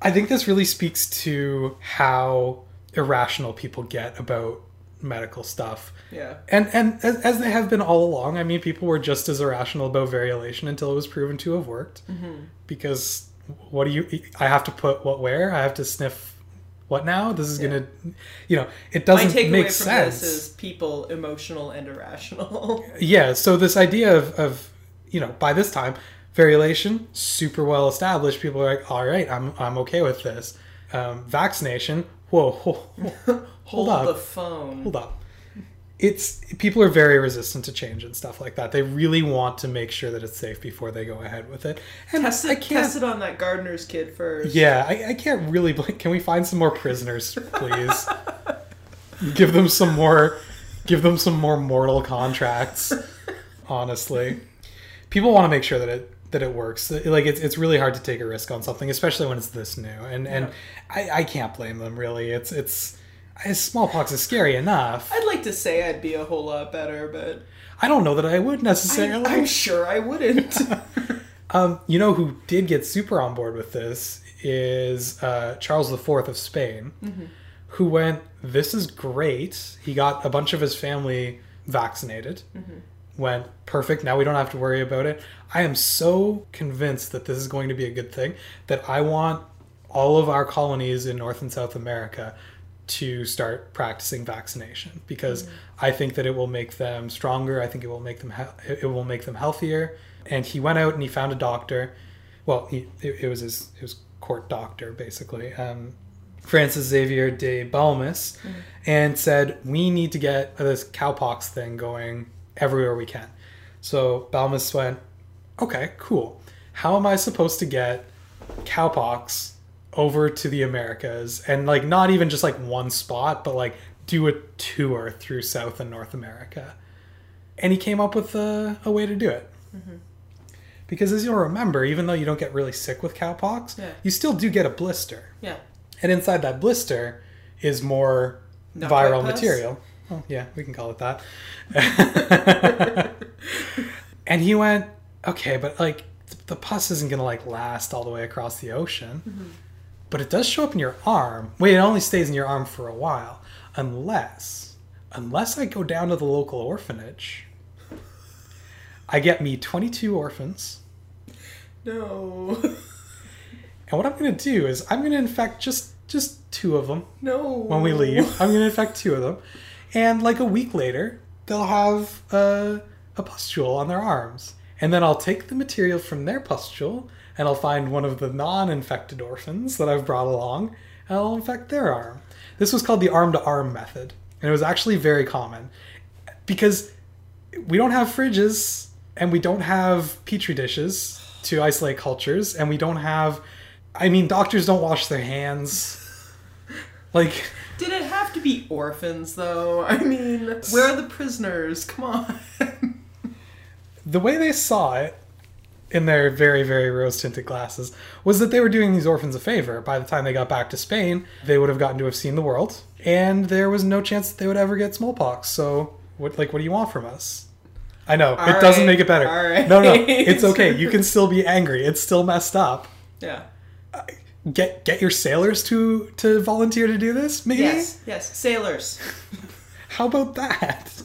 I think this really speaks to how irrational people get about medical stuff. Yeah. And and as, as they have been all along, I mean, people were just as irrational about variolation until it was proven to have worked. Mm-hmm. Because what do you? I have to put what where? I have to sniff what now? This is Yeah. gonna, you know, it doesn't make sense. this is people emotional and irrational. Yeah. So this idea of of you know by this time variolation super well established. People are like, all right, I'm I'm okay with this. Um, vaccination. Whoa, whoa, whoa. hold up. the phone. hold up it's people are very resistant to change and stuff like that they really want to make sure that it's safe before they go ahead with it and Test i it, can't test it on that gardener's kid first. yeah I, I can't really can we find some more prisoners please give them some more give them some more mortal contracts honestly people want to make sure that it that it works like it's, it's really hard to take a risk on something especially when it's this new and and I, I can't blame them really it's it's smallpox is scary enough I'd like to say I'd be a whole lot better, but I don't know that I would necessarily. I'm sure I wouldn't. um, you know who did get super on board with this is uh, Charles IV of Spain, who went, "This is great." He got a bunch of his family vaccinated. Went perfect. Now we don't have to worry about it. I am so convinced that this is going to be a good thing that I want all of our colonies in North and South America to start practicing vaccination because I think that it will make them stronger. I think it will make them he- it will make them healthier. And he went out and he found a doctor. Well, he, it, it was his his court doctor basically, um, Francis Xavier de Balmis, and said we need to get this cowpox thing going everywhere we can. So Balmis went, okay, cool. How am I supposed to get cowpox over to the Americas and like not even just like one spot, but like do a tour through South and North America? And he came up with a, a way to do it. Mm-hmm. Because as you'll remember, even though you don't get really sick with cowpox, Yeah. you still do get a blister. yeah. And inside that blister is more Not viral material. Oh, yeah, we can call it that. and he went, okay, but like the pus isn't going to like last all the way across the ocean. Mm-hmm. But it does show up in your arm. Wait, it only stays in your arm for a while. Unless, unless I go down to the local orphanage, I get me 22 orphans. No. And what I'm going to do is I'm going to infect just just two of them. no. when we leave. I'm going to infect two of them. And like a week later, they'll have a, a pustule on their arms. And then I'll take the material from their pustule and I'll find one of the non infected orphans that I've brought along and I'll infect their arm. This was called the arm to arm method. And it was actually very common because we don't have fridges and we don't have petri dishes to isolate cultures and we don't have. I mean, doctors don't wash their hands. Like, Did it have to be orphans, though? I mean, where are the prisoners? Come on. the way they saw it in their very, very rose tinted glasses was that they were doing these orphans a favor. By the time they got back to Spain, they would have gotten to have seen the world, and there was no chance that they would ever get smallpox. So, what, like, what do you want from us? I know All it doesn't make it better. right. No, no, it's okay. You can still be angry. It's still messed up. yeah. Get get your sailors to to volunteer to do this. Maybe. Yes, yes. Sailors. How about that?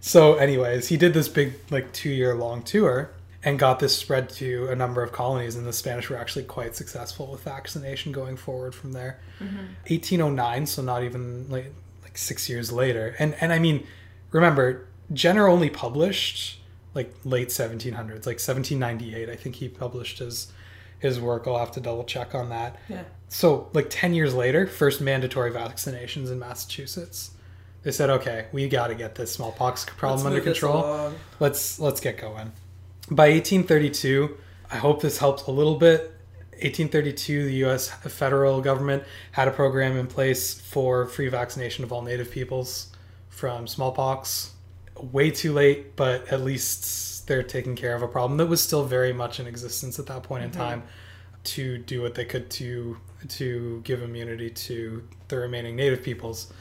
so, anyways, he did this big, like, two year long tour and got this spread to a number of colonies, and the Spanish were actually quite successful with vaccination going forward from there. Mm-hmm. 1809, so not even like, like six years later. And, and I mean, remember, Jenner only published like late 1700s, like 1798, I think he published his his work. I'll have to double check on that. Yeah. So, like 10 years later, first mandatory vaccinations in Massachusetts. They said, "Okay, we got to get this smallpox problem Let's under control. Let's let's get going." By 1832, I hope this helps a little bit 1832, the U.S. federal government had a program in place for free vaccination of all Native peoples from smallpox. Way too late, but at least they're taking care of a problem that was still very much in existence at that point in mm-hmm. time to do what they could to to give immunity to the remaining Native peoples.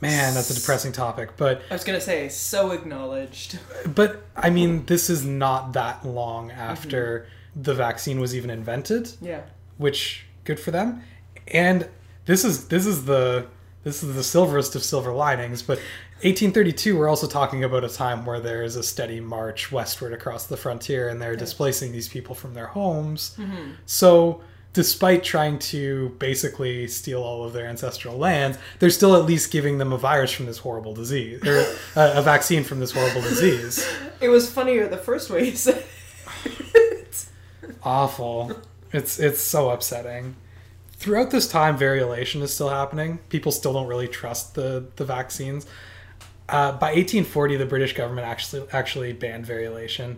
Man, that's a depressing topic, but I was gonna say, so acknowledged. but I mean, this is not that long after mm-hmm. the vaccine was even invented Yeah. which good for them. And this is this is the this is the silverest of silver linings. But 1832, we're also talking about a time where there is a steady march westward across the frontier, and they're displacing these people from their homes. Mm-hmm. So. Despite trying to basically steal all of their ancestral lands, they're still at least giving them a virus from this horrible disease, or a, a vaccine from this horrible disease. It was funnier the first way you said it. awful. It's it's so upsetting. Throughout this time, variolation is still happening. People still don't really trust the the vaccines. Uh, by 1840, the British government actually actually banned variolation.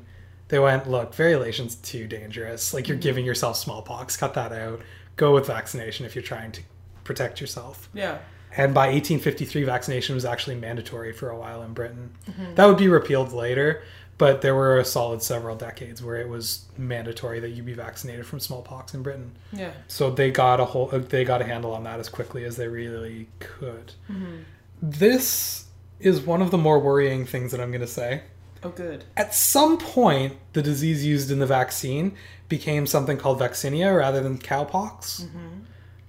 They went, look, variolation's too dangerous. Like you're mm-hmm. giving yourself smallpox. Cut that out. Go with vaccination if you're trying to protect yourself. Yeah. And by 1853, vaccination was actually mandatory for a while in Britain. Mm-hmm. That would be repealed later, but there were a solid several decades where it was mandatory that you be vaccinated from smallpox in Britain. Yeah. So they got a whole, uh, they got a handle on that as quickly as they really could. Mm-hmm. This is one of the more worrying things that I'm going to say. Oh, good. At some point, the disease used in the vaccine became something called vaccinia rather than cowpox. Mm-hmm.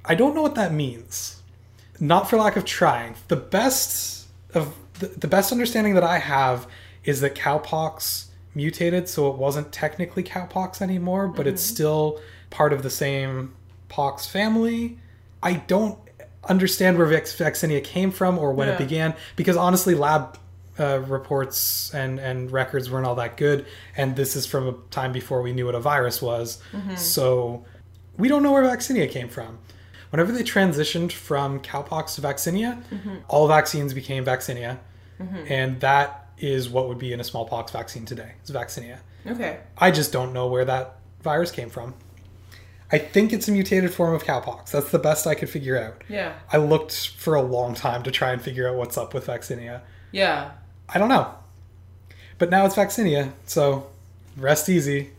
I don't know what that means. Not for lack of trying. The best of the, the best understanding that I have is that cowpox mutated, so it wasn't technically cowpox anymore, but it's mm-hmm. still part of the same pox family. I don't understand where vaccinia came from or when Yeah. it began because honestly, lab uh, reports and and records weren't all that good, and this is from a time before we knew what a virus was. Mm-hmm. So we don't know where vaccinia came from. Whenever they transitioned from cowpox to vaccinia, mm-hmm. all vaccines became vaccinia, mm-hmm. and that is what would be in a smallpox vaccine today. It's vaccinia. Okay. I just don't know where that virus came from. I think it's a mutated form of cowpox. That's the best I could figure out. Yeah. I looked for a long time to try and figure out what's up with vaccinia. Yeah. I don't know. But now it's vaccinia, so rest easy.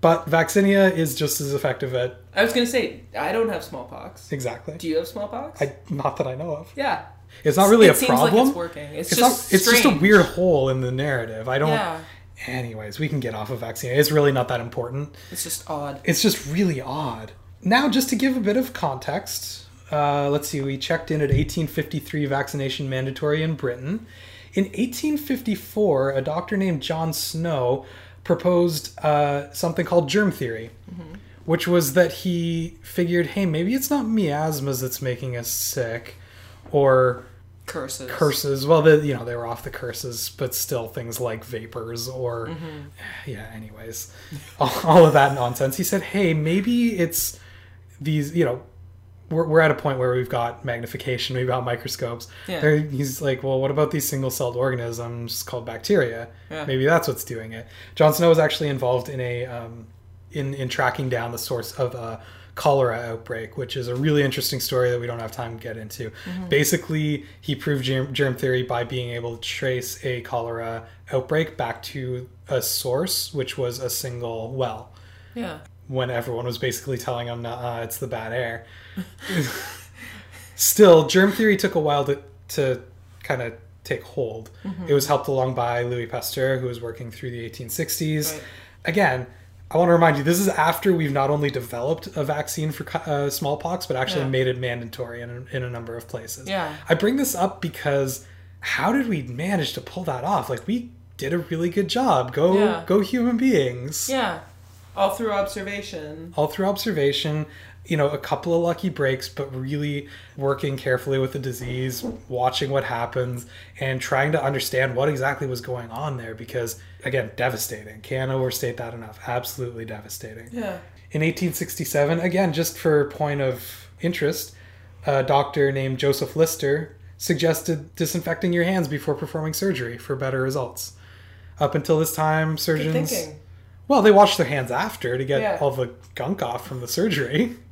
But vaccinia is just as effective at I was gonna say I don't have smallpox. exactly. Do you have smallpox? I not that I know of. yeah. It's not really it a seems problem. Like it's working. It's, it's just not, it's just a weird hole in the narrative. I don't Yeah. Anyways, we can get off of vaccinia. It's really not that important. It's just odd. It's just really odd. Now, just to give a bit of context, uh, let's see, we checked in at 1853 vaccination mandatory in Britain. In 1854, a doctor named John Snow proposed uh, something called germ theory, which was that he figured, hey, maybe it's not miasmas that's making us sick, or Curses. curses. Well, the, you know, they were off the curses, but still things like vapors or, yeah, anyways, all, all of that nonsense. He said, hey, maybe it's these, you know, we're, we're at a point where we've got magnification, we've got microscopes. Yeah. There, he's like, well, what about these single celled organisms called bacteria? Yeah. Maybe that's what's doing it. John Snow was actually involved in a, um, in, in tracking down the source of a cholera outbreak, which is a really interesting story that we don't have time to get into. Basically, he proved germ, germ theory by being able to trace a cholera outbreak back to a source, which was a single well Yeah. when everyone was basically telling him, uh, it's the bad air. Still, germ theory took a while to, to kind of take hold. It was helped along by Louis Pasteur, who was working through the 1860s. Right. Again, I want to remind you, this is after we've not only developed a vaccine for uh, smallpox, but actually Yeah. made it mandatory in, in a number of places. Yeah. I bring this up because how did we manage to pull that off? Like, we did a really good job. Go, Yeah. go, human beings Yeah. All through observation. all through observation you know a couple of lucky breaks but really working carefully with the disease watching what happens and trying to understand what exactly was going on there because again devastating can't overstate that enough absolutely devastating Yeah. in 1867 again just for point of interest a doctor named joseph lister suggested disinfecting your hands before performing surgery for better results up until this time surgeons thinking. Well, they wash their hands after to get Yeah. all the gunk off from the surgery.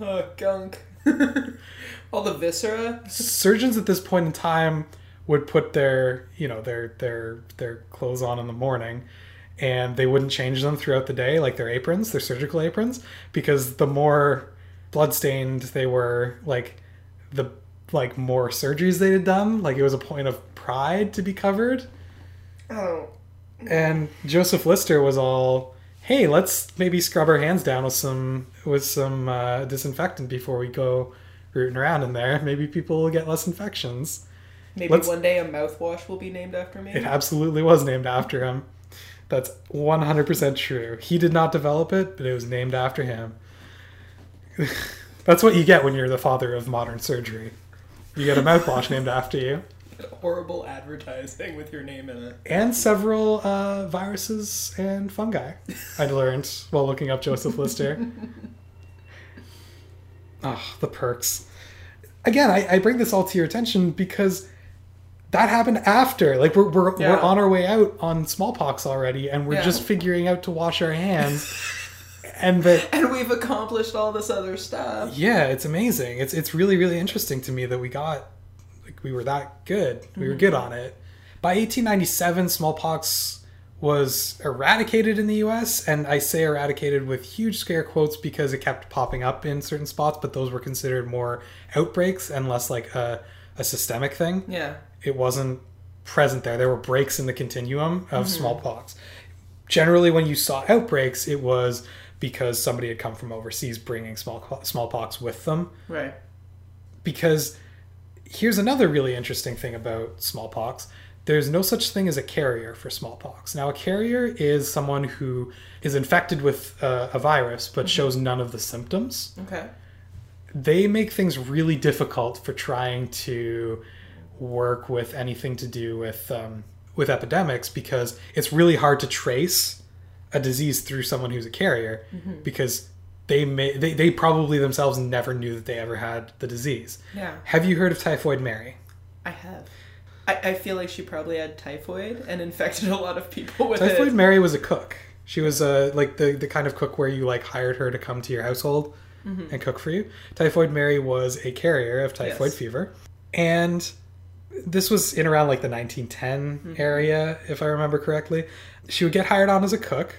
Oh, gunk. All the viscera. Surgeons at this point in time would put their, you know, their their their clothes on in the morning and they wouldn't change them throughout the day like their aprons, their surgical aprons because the more bloodstained they were, like the like more surgeries they had done, like it was a point of pride to be covered. Oh. and Joseph Lister was all, "Hey, let's maybe scrub our hands down with some with some uh, disinfectant before we go rooting around in there. Maybe people will get less infections." Maybe Let's- one day a mouthwash will be named after me. It absolutely was named after him. That's 100% true. He did not develop it, but it was named after him. That's what you get when you're the father of modern surgery. You get a mouthwash named after you. Horrible advertising with your name in it. and several uh, viruses and fungi. I learned while looking up Joseph Lister. oh, the perks. Again, I, I bring this all to your attention because that happened after. Like we're we're, Yeah. we're on our way out on smallpox already, and we're Yeah. just figuring out to wash our hands. and that And we've accomplished all this other stuff. yeah, it's amazing. It's it's really really interesting to me that we got we were that good. We were mm-hmm. good on it. By 1897, smallpox was eradicated in the U.S. and I say eradicated with huge scare quotes because it kept popping up in certain spots, but those were considered more outbreaks and less like a, a systemic thing. Yeah. It wasn't present there. There were breaks in the continuum of mm-hmm. smallpox. Generally, when you saw outbreaks, it was because somebody had come from overseas bringing small, smallpox with them. Right. Because here's another really interesting thing about smallpox there's no such thing as a carrier for smallpox. Now, a carrier is someone who is infected with uh, a virus but shows none of the symptoms Okay. they make things really difficult for trying to work with anything to do with um, with epidemics because it's really hard to trace a disease through someone who's a carrier because they may they, they probably themselves never knew that they ever had the disease. Yeah. Have you heard of typhoid Mary? I have. I, I feel like she probably had typhoid and infected a lot of people with Typhoid it. Mary was a cook. She was uh, like the the kind of cook where you like hired her to come to your household and cook for you. Typhoid Mary was a carrier of typhoid Yes. fever, and this was in around like the 1910 area, if I remember correctly. She would get hired on as a cook,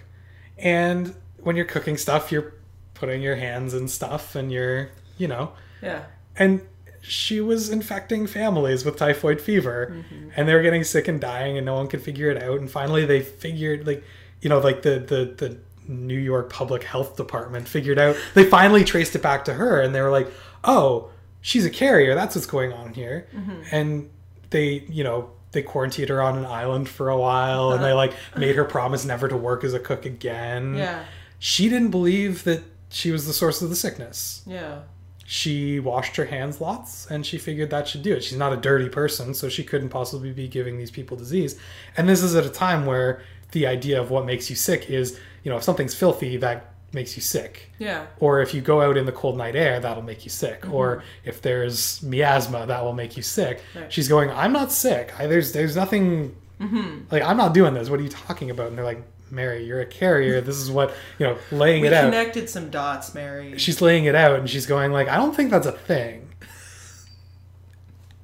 and when you're cooking stuff, you're putting your hands in stuff, and you're you know. Yeah. and she was infecting families with typhoid fever. Mm-hmm. And they were getting sick and dying and no one could figure it out. And finally they figured like you know like the the the New York Public Health Department figured out they finally traced it back to her and they were like oh she's a carrier. That's what's going on here. Mm-hmm. And they you know they quarantined her on an island for a while and uh-huh. they like made her promise never to work as a cook again. Yeah. she didn't believe that she was the source of the sickness Yeah. she washed her hands lots and she figured that should do it. She's not a dirty person, so she couldn't possibly be giving these people disease. And this is at a time where the idea of what makes you sick is, you know, if something's filthy, that makes you sick. Yeah. Or if you go out in the cold night air, that'll make you sick. Mm-hmm. Or if there's miasma, that will make you sick. Right. She's going, I'm not sick. I, there's there's nothing mm-hmm. like I'm not doing this. What are you talking about? And they're like, Mary, you're a carrier. This is what you know, laying We it out connected some dots, Mary. she's laying it out and she's going like i don't think that's a thing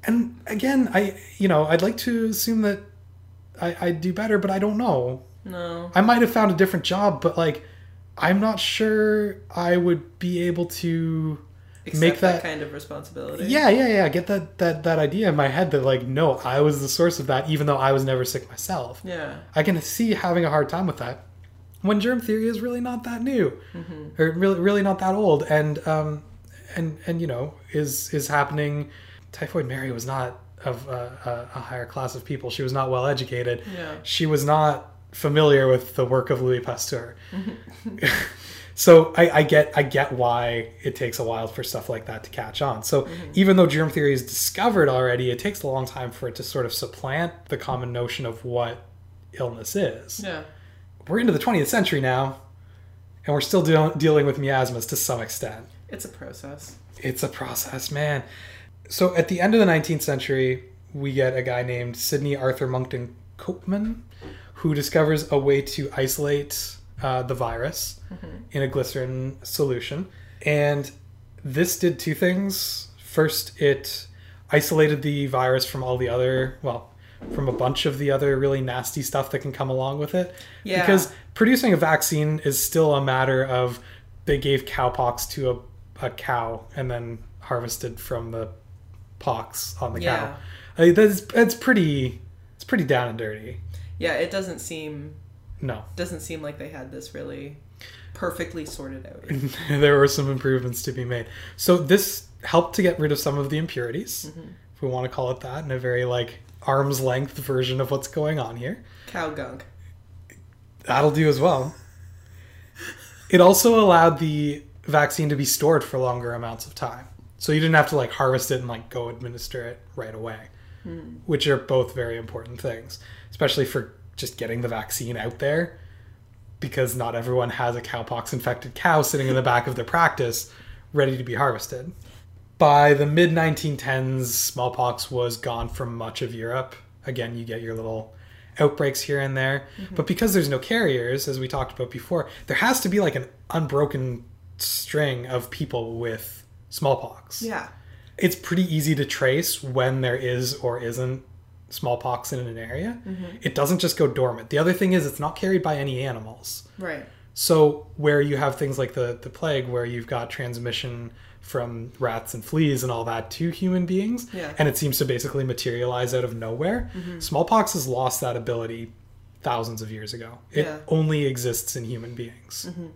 and again i you know i'd like to assume that I, i'd do better but i don't know no. i might have found a different job but like i'm not sure i would be able to Accept make that, that- kind of responsibility. yeah yeah yeah get that that that idea in my head that like no i was the source of that even though i was never sick myself. Yeah. I can see having a hard time with that. When germ theory is really not that new or really really not that old and um and and you know is is happening. Typhoid mary was not of a, a, a higher class of people. She was not well educated. Yeah. she was not familiar with the work of louis pasteur so I, I get I get why it takes a while for stuff like that to catch on. So mm-hmm. even though germ theory is discovered already, it takes a long time for it to sort of supplant the common notion of what illness is. Yeah. We're into the 20th century now, and we're still deal- dealing with miasmas to some extent. It's a process. It's a process, man. So at the end of the 19th century, we get a guy named Sydney Arthur Monckton Copeman who discovers a way to isolate uh, the virus in a glycerin solution. And this did two things. First, it isolated the virus from all the other, well, from a bunch of the other really nasty stuff that can come along with it. Yeah. Because producing a vaccine is still a matter of they gave cowpox to a, a cow and then harvested from the pox on the Yeah. cow. I mean, that's that's pretty it's pretty down and dirty. Yeah, it doesn't seem No. doesn't seem like they had this really perfectly sorted out. there were some improvements to be made. So this helped to get rid of some of the impurities, mm-hmm. if we want to call it that, in a very like arm's length version of what's going on here. Cow gunk. That'll do as well. It also allowed the vaccine to be stored for longer amounts of time. So you didn't have to like harvest it and like go administer it right away, hmm. which are both very important things, especially for just getting the vaccine out there because not everyone has a cowpox infected cow sitting in the back of their practice ready to be harvested. By the mid 1910s, smallpox was gone from much of Europe. Again, you get your little outbreaks here and there. Mm-hmm. But because there's no carriers, as we talked about before, there has to be like an unbroken string of people with smallpox. Yeah. It's pretty easy to trace when there is or isn't smallpox in an area. Mm-hmm. It doesn't just go dormant. The other thing is, it's not carried by any animals. Right. So where you have things like the the plague, where you've got transmission from rats and fleas and all that to human beings, Yeah. and it seems to basically materialize out of nowhere. Mm-hmm. Smallpox has lost that ability thousands of years ago. It Yeah. only exists in human beings. Mm-hmm.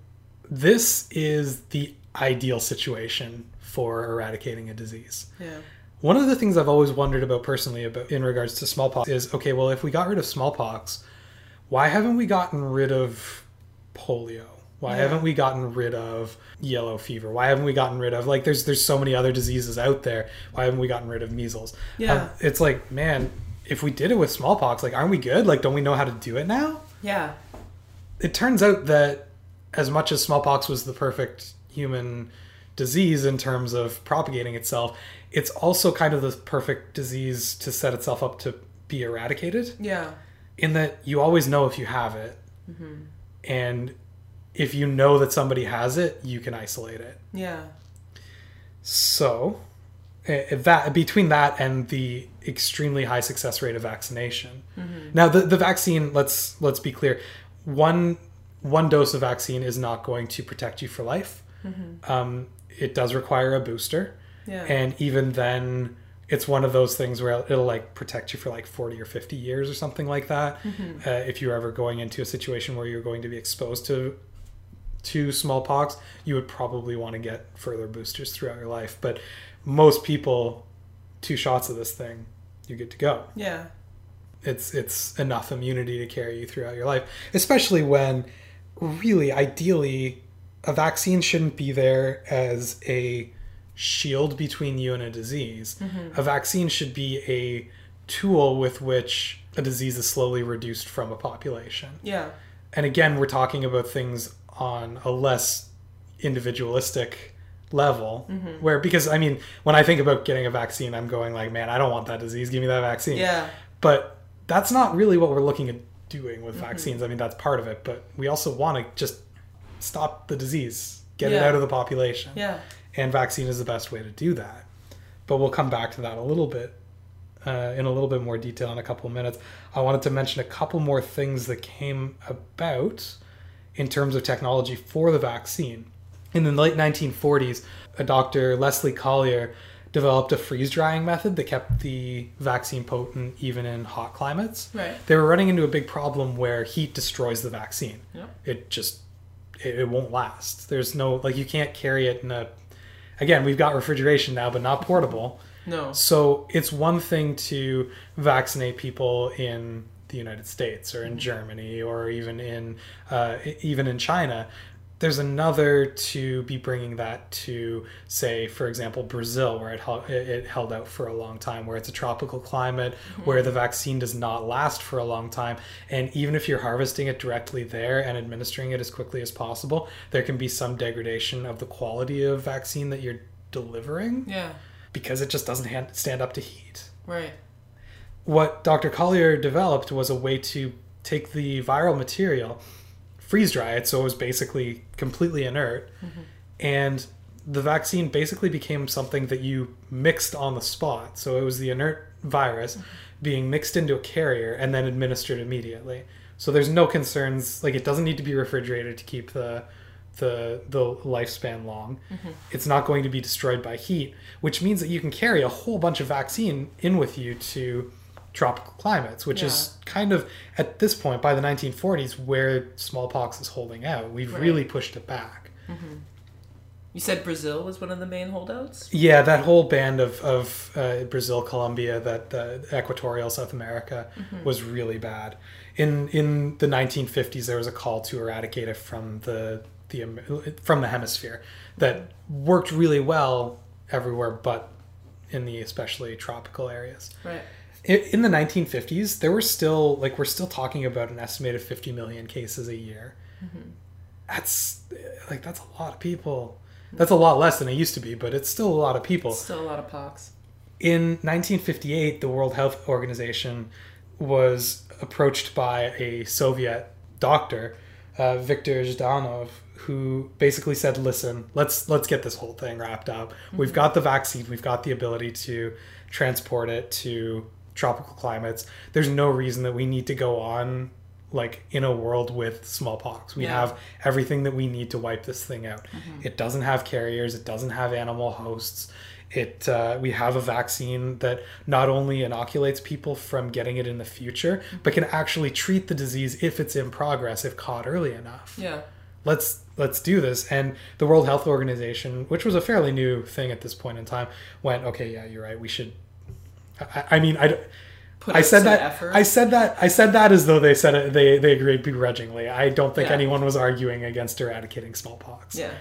This is the ideal situation for eradicating a disease. Yeah. One of the things I've always wondered about personally about in regards to smallpox is okay, well, if we got rid of smallpox, why haven't we gotten rid of polio? Why Yeah. haven't we gotten rid of yellow fever? Why haven't we gotten rid of like there's there's so many other diseases out there. Why haven't we gotten rid of measles? Yeah. Um, it's like, man, if we did it with smallpox, like aren't we good? Like don't we know how to do it now? Yeah. it turns out that as much as smallpox was the perfect human disease in terms of propagating itself, it's also kind of the perfect disease to set itself up to be eradicated. Yeah. In that you always know if you have it, and if you know that somebody has it, you can isolate it. Yeah. So, eh, that between that and the extremely high success rate of vaccination. Now, the, the vaccine, let's let's be clear, one one dose of vaccine is not going to protect you for life. Um, it does require a booster, Yeah. and even then, it's one of those things where it'll like protect you for like forty or fifty years or something like that. Uh, if you're ever going into a situation where you're going to be exposed to to smallpox, you would probably want to get further boosters throughout your life. But most people, two shots of this thing, you're good to go. yeah. It's it's enough immunity to carry you throughout your life, especially when really ideally a vaccine shouldn't be there as a shield between you and a disease. Mm-hmm. A vaccine should be a tool with which a disease is slowly reduced from a population. Yeah. and again we're talking about things on a less individualistic level mm-hmm. where because i mean when i think about getting a vaccine i'm going like man i don't want that disease. Give me that vaccine. Yeah. but that's not really what we're looking at doing with mm-hmm. vaccines. I mean that's part of it but we also want to just stop the disease get it out of the population. Yeah. And vaccine is the best way to do that. But we'll come back to that a little bit uh, in a little bit more detail in a couple of minutes. I wanted to mention a couple more things that came about in terms of technology for the vaccine. In the late 1940s, a Dr. Leslie Collier developed a freeze drying method that kept the vaccine potent even in hot climates. Right. They were running into a big problem where heat destroys the vaccine. Yep. It just it, it won't last. There's no like you can't carry it in a again, we've got refrigeration now but not portable. No. So it's one thing to vaccinate people in the United States or in Germany or even in uh, even in China. There's another to be bringing that to, say, for example, Brazil, where it, hel- it held out for a long time, where it's a tropical climate, mm-hmm. where the vaccine does not last for a long time. And even if you're harvesting it directly there and administering it as quickly as possible, there can be some degradation of the quality of vaccine that you're delivering Yeah. because it just doesn't hand, stand up to heat. Right. What Dr. Collier developed was a way to take the viral material freeze dry it, so it was basically completely inert. Mm-hmm. And the vaccine basically became something that you mixed on the spot. So it was the inert virus mm-hmm. being mixed into a carrier and then administered immediately. So there's no concerns. Like it doesn't need to be refrigerated to keep the the the lifespan long. Mm-hmm. It's not going to be destroyed by heat, which means that you can carry a whole bunch of vaccine in with you to tropical climates, which is kind of at this point by the 1940s where smallpox is holding out. We've Right. really pushed it back. You said Brazil was one of the main holdouts. Yeah, that whole band of, of uh, Brazil, Colombia, that uh, equatorial South America was really bad. In in the 1950s, there was a call to eradicate it from the the from the hemisphere that worked really well everywhere, but in the especially tropical areas. Right. In, the 1950s, there were still like we're still talking about an estimated 50 million cases a year. That's like that's a lot of people. That's a lot less than it used to be, but it's still a lot of people. Still a lot of pox. In 1958, the World Health Organization was approached by a Soviet doctor, uh, Viktor Zhdanov, who basically said, "Listen, let's let's get this whole thing wrapped up. We've got the vaccine. We've got the ability to transport it to tropical climates. There's no reason that we need to go on." like in a world with smallpox we Yeah. have everything that we need to wipe this thing out it doesn't have carriers it doesn't have animal hosts it uh, we have a vaccine that not only inoculates people from getting it in the future but can actually treat the disease if it's in progress if caught early enough Yeah. let's let's do this and the world health organization which was a fairly new thing at this point in time went okay yeah you're right we should i, I mean i Put I said that. effort. I said that. I said that as though they said it. They they agreed begrudgingly. I don't think Yeah. anyone was arguing against eradicating smallpox. Yeah.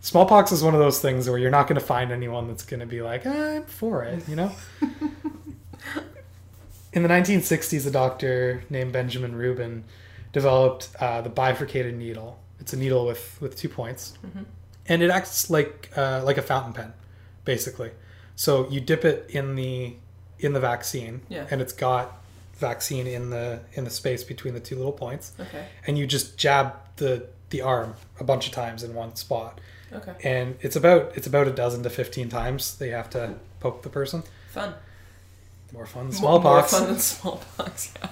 Smallpox is one of those things where you're not going to find anyone that's going to be like, I'm for it. You know. In the 1960s, a doctor named Benjamin Rubin developed uh, the bifurcated needle. It's a needle with with two points, and it acts like uh, like a fountain pen, basically. So you dip it in the in the vaccine, Yeah. and it's got vaccine in the in the space between the two little points, Okay. and you just jab the the arm a bunch of times in one spot, Okay. and it's about it's about a dozen to fifteen times they have to poke the person. Fun. More fun than smallpox. More fun than smallpox. Yeah.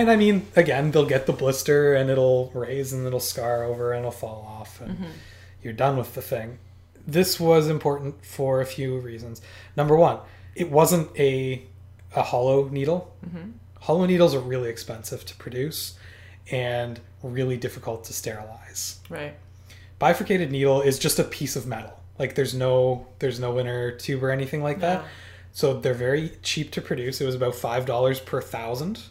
And I mean, again, they'll get the blister and it'll raise and it'll scar over and it'll fall off and mm-hmm. you're done with the thing. This was important for a few reasons. Number one, it wasn't a a hollow needle. Hollow needles are really expensive to produce and really difficult to sterilize. Right. Bifurcated needle is just a piece of metal. Like there's no there's no inner tube or anything like that. No. So they're very cheap to produce. It was about five dollars per thousand.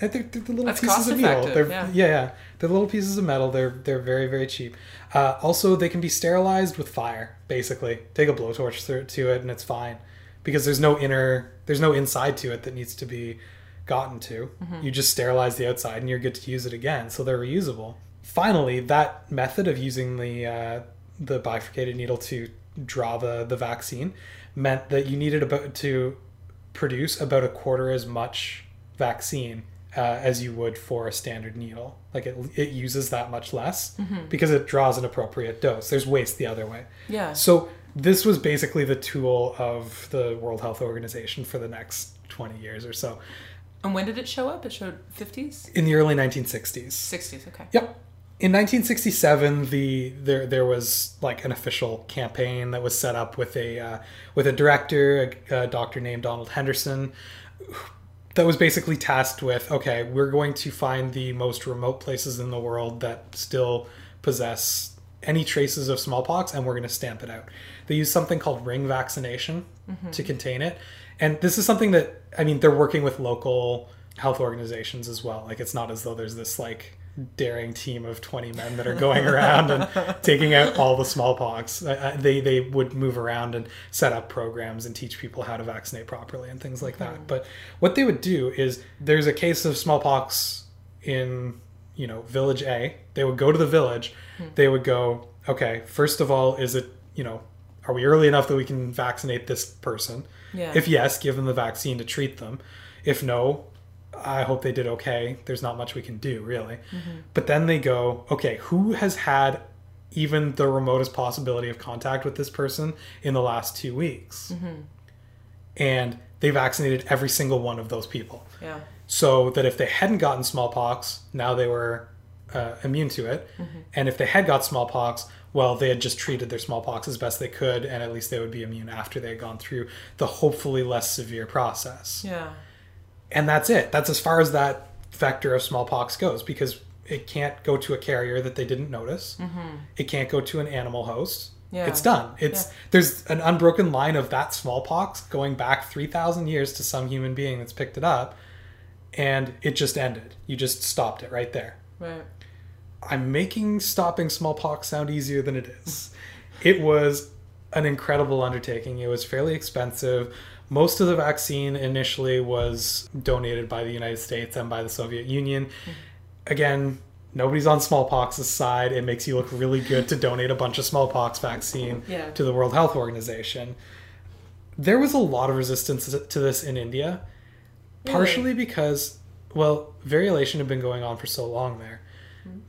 And they're, they're the little That's pieces of metal. They're, yeah. yeah, yeah, they're little pieces of metal. They're they're very very cheap. Uh, also, they can be sterilized with fire. Basically, take a blowtorch through to it and it's fine, because there's no inner there's no inside to it that needs to be gotten to. Mm-hmm. You just sterilize the outside and you're good to use it again. So they're reusable. Finally, that method of using the uh, the bifurcated needle to draw the the vaccine meant that you needed about to produce about a quarter as much vaccine uh, as you would for a standard needle. Like it, it uses that much less because it draws an appropriate dose. There's waste the other way. Yeah. So this was basically the tool of the World Health Organization for the next 20 years or so. And when did it show up? It showed 50s? In the early 1960s. 60s, okay. Yep. In 1967, the there there was like an official campaign that was set up with a uh, with a director, a, a doctor named Donald Henderson, that was basically tasked with okay, we're going to find the most remote places in the world that still possess any traces of smallpox, and we're going to stamp it out. They use something called ring vaccination mm-hmm. to contain it, and this is something that I mean they're working with local health organizations as well. Like it's not as though there's this like daring team of 20 men that are going around and taking out all the smallpox. I, I, they they would move around and set up programs and teach people how to vaccinate properly and things like that. Mm-hmm. But what they would do is there's a case of smallpox in you know village A. They would go to the village. Hmm. They would go, okay, first of all, is it you know are we early enough that we can vaccinate this person? Yeah. If yes, give them the vaccine to treat them. If no, I hope they did okay. There's not much we can do, really. Mm-hmm. But then they go, okay, who has had even the remotest possibility of contact with this person in the last two weeks? Mm-hmm. And they vaccinated every single one of those people. Yeah. So that if they hadn't gotten smallpox, now they were uh, immune to it. Mm-hmm. And if they had got smallpox, well, they had just treated their smallpox as best they could, and at least they would be immune after they had gone through the hopefully less severe process Yeah. and that's it. That's as far as that vector of smallpox goes because it can't go to a carrier that they didn't notice. Mm-hmm. It can't go to an animal host. Yeah. It's done. It's Yeah. there's an unbroken line of that smallpox going back 3000 years to some human being that's picked it up and it just ended. You just stopped it right there. Right. I'm making stopping smallpox sound easier than it is. It was an incredible undertaking. It was fairly expensive. Most of the vaccine initially was donated by the United States and by the Soviet Union. Again, nobody's on smallpox's side. It makes you look really good to donate a bunch of smallpox vaccine Yeah. to the World Health Organization. There was a lot of resistance to this in India, Really? partially because, well, variolation had been going on for so long there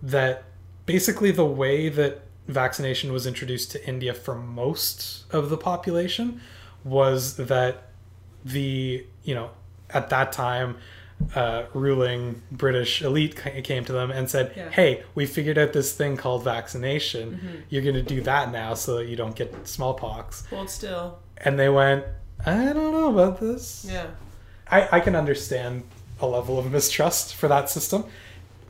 that basically the way that vaccination was introduced to India for most of the population was that the, you know, at that time, uh, ruling British elite came to them and said, Yeah. "Hey, we figured out this thing called vaccination. You're going to do that now so that you don't get smallpox." Hold still. And they went, "I don't know about this." Yeah. I, I can understand a level of mistrust for that system.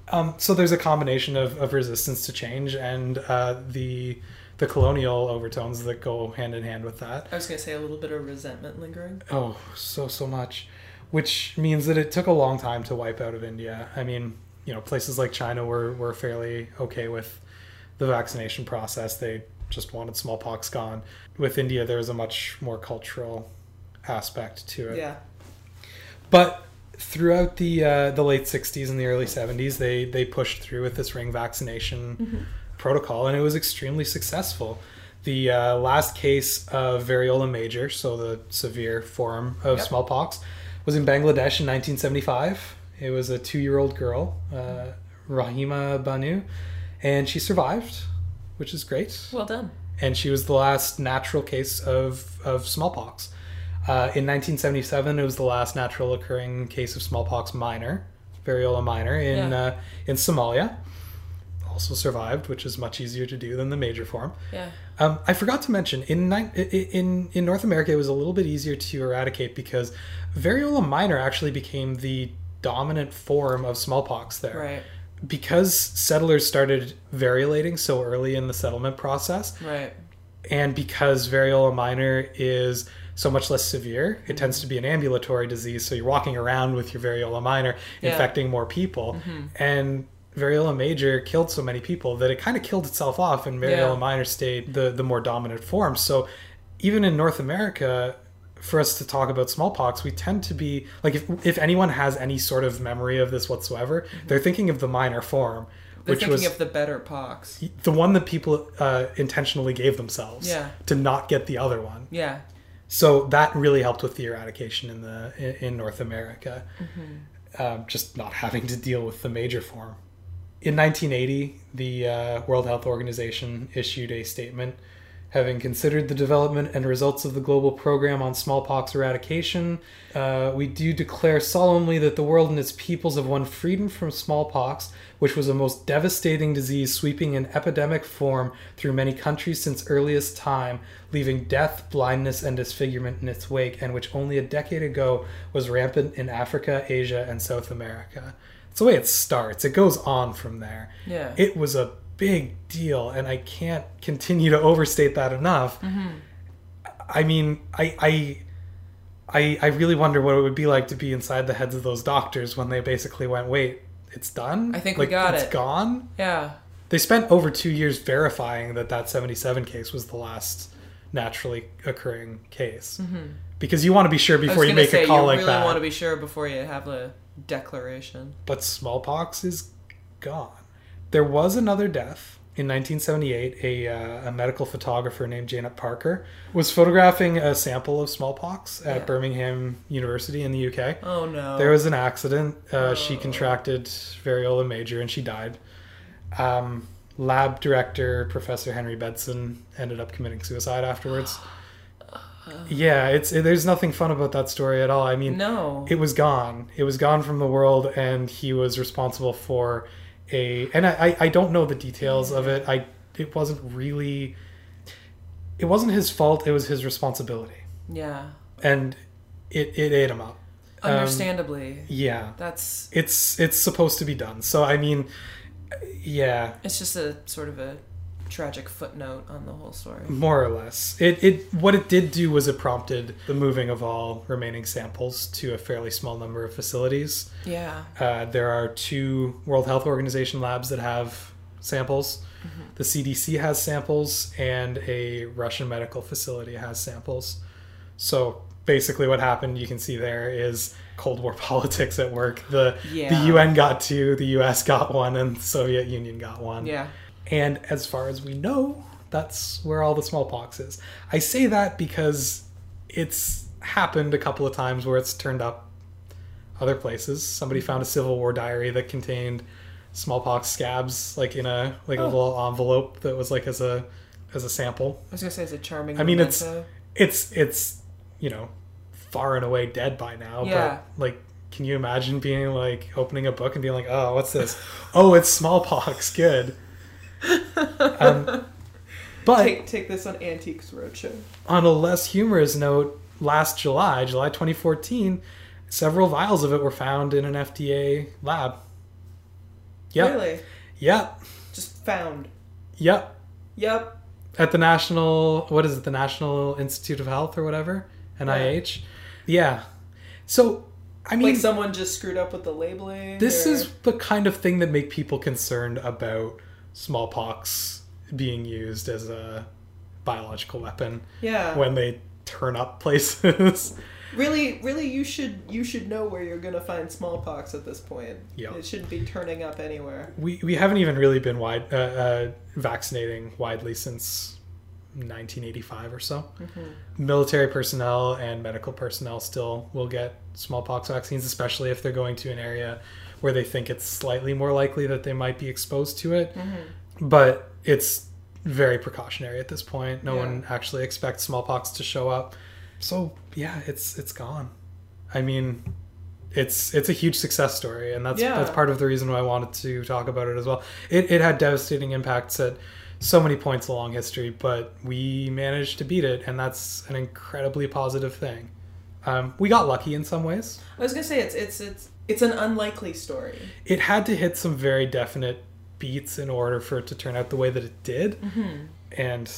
Um, so there's a combination of, of resistance to change and uh, the the colonial overtones that go hand in hand with that. I was gonna say a little bit of resentment lingering. Oh, so so much, which means that it took a long time to wipe out of India. I mean, you know, places like China were were fairly okay with the vaccination process. They just wanted smallpox gone. With India, there was a much more cultural aspect to it. Yeah. But throughout the uh, the late '60s and the early '70s, they they pushed through with this ring vaccination protocol, and it was extremely successful. The uh, last case of variola major, so the severe form of Yep. smallpox, was in Bangladesh in 1975. It was a two-year-old girl, uh, Rahima Banu, and she survived, which is great Well done. and she was the last natural case of, of smallpox. Uh, in 1977, it was the last natural occurring case of smallpox minor, variola minor, in Yeah. uh, in Somalia. Also survived, which is much easier to do than the major form. Yeah. Um, I forgot to mention in in in North America, it was a little bit easier to eradicate because variola minor actually became the dominant form of smallpox there Right. because settlers started variolating so early in the settlement process Right. and because variola minor is so much less severe it mm-hmm. tends to be an ambulatory disease so you're walking around with your variola minor Yeah. infecting more people mm-hmm. and variola major killed so many people that it kind of killed itself off and variola Yeah. minor stayed the, the more dominant form so even in north america for us to talk about smallpox we tend to be like if, if anyone has any sort of memory of this whatsoever mm-hmm. they're thinking of the minor form They're which thinking was of the better pox. the one that people uh, intentionally gave themselves Yeah. to not get the other one. Yeah. So that really helped with the eradication in the in, North America, Mm-hmm. um, just not having to deal with the major form. In 1980, the uh, World Health Organization issued a statement having considered the development and results of the global program on smallpox eradication, uh, we do declare solemnly that the world and its peoples have won freedom from smallpox, which was a most devastating disease sweeping in epidemic form through many countries since earliest time, leaving death, blindness, and disfigurement in its wake, and which only a decade ago was rampant in Africa, Asia, and South America. It's the way it starts. It goes on from there Yeah. it was a big deal and i can't continue to overstate that enough mm-hmm. i mean I, I i i really wonder what it would be like to be inside the heads of those doctors when they basically went wait it's done I think we got it's it." It's gone yeah. they spent over two years verifying that that 77 case was the last naturally occurring case because you want to be sure Mm-hmm. Before you make say a call like really that You want to be sure before you have a declaration. but smallpox is gone. There was another death in 1978, a, uh, a medical photographer named Janet Parker was photographing a sample of smallpox at Yeah. Birmingham University in the UK. Oh no. There was an accident. Uh, She Oh. contracted variola major and she died. Um, lab director Professor Henry Bedson ended up committing suicide afterwards. yeah, it's it, there's nothing fun about that story at all. I mean, no. it was gone. It was gone from the world, and he was responsible for a. And I, I, don't know the details of it. I it wasn't really. It wasn't his fault. It was his responsibility, yeah. and it it ate him up. Um, Understandably. yeah, That's it's it's supposed to be done. So I mean, yeah, it's just a sort of a tragic footnote on the whole story. more or less. It it what it did do was it prompted the moving of all remaining samples to a fairly small number of facilities. Yeah. Uh, there are two World Health Organization labs that have samples. The CDC has samples, and a Russian medical facility has samples. So basically, what happened, you can see there, is Cold War politics at work. The Yeah. the UN got two, the US got one, and the Soviet Union got one. Yeah. And as far as we know, that's where all the smallpox is. I say that because it's happened a couple of times where it's turned up other places. Somebody found a Civil War diary that contained smallpox scabs, like in a like a Oh. little envelope that was like as a as a sample. I was gonna say it's a charming. I mean, it's- It's it's you know far and away dead by now. Yeah. But like, can you imagine being like opening a book and being like, oh, what's this? oh, it's smallpox. Good. Um, but take take this on Antiques Roadshow. on a less humorous note, last July, July 2014, several vials of it were found in an FDA lab. Yep. Really? Yep. Just found. Yep. Yep. At the National, what is it, the National Institute of Health or whatever? NIH? Yeah. So, I mean, like someone just screwed up with the labeling. this or- is the kind of thing that make people concerned about smallpox being used as a biological weapon yeah. when they turn up places. Really, really, you should you should know where you're gonna find smallpox at this point. Yeah. It shouldn't be turning up anywhere. we we haven't even really been wide uh, uh, vaccinating widely since 1985 or so. Military personnel and medical personnel still will get smallpox vaccines, especially if they're going to an area where they think it's slightly more likely that they might be exposed to it. But it's very precautionary at this point. No Yeah. one actually expects smallpox to show up. So yeah, it's it's gone. I mean, it's it's a huge success story, and that's Yeah. that's part of the reason why I wanted to talk about it as well. It it had devastating impacts at so many points along history, but we managed to beat it, and that's an incredibly positive thing. Um, we got lucky in some ways. I was gonna say it's it's it's it's an unlikely story. It had to hit some very definite beats in order for it to turn out the way that it did, mm-hmm. and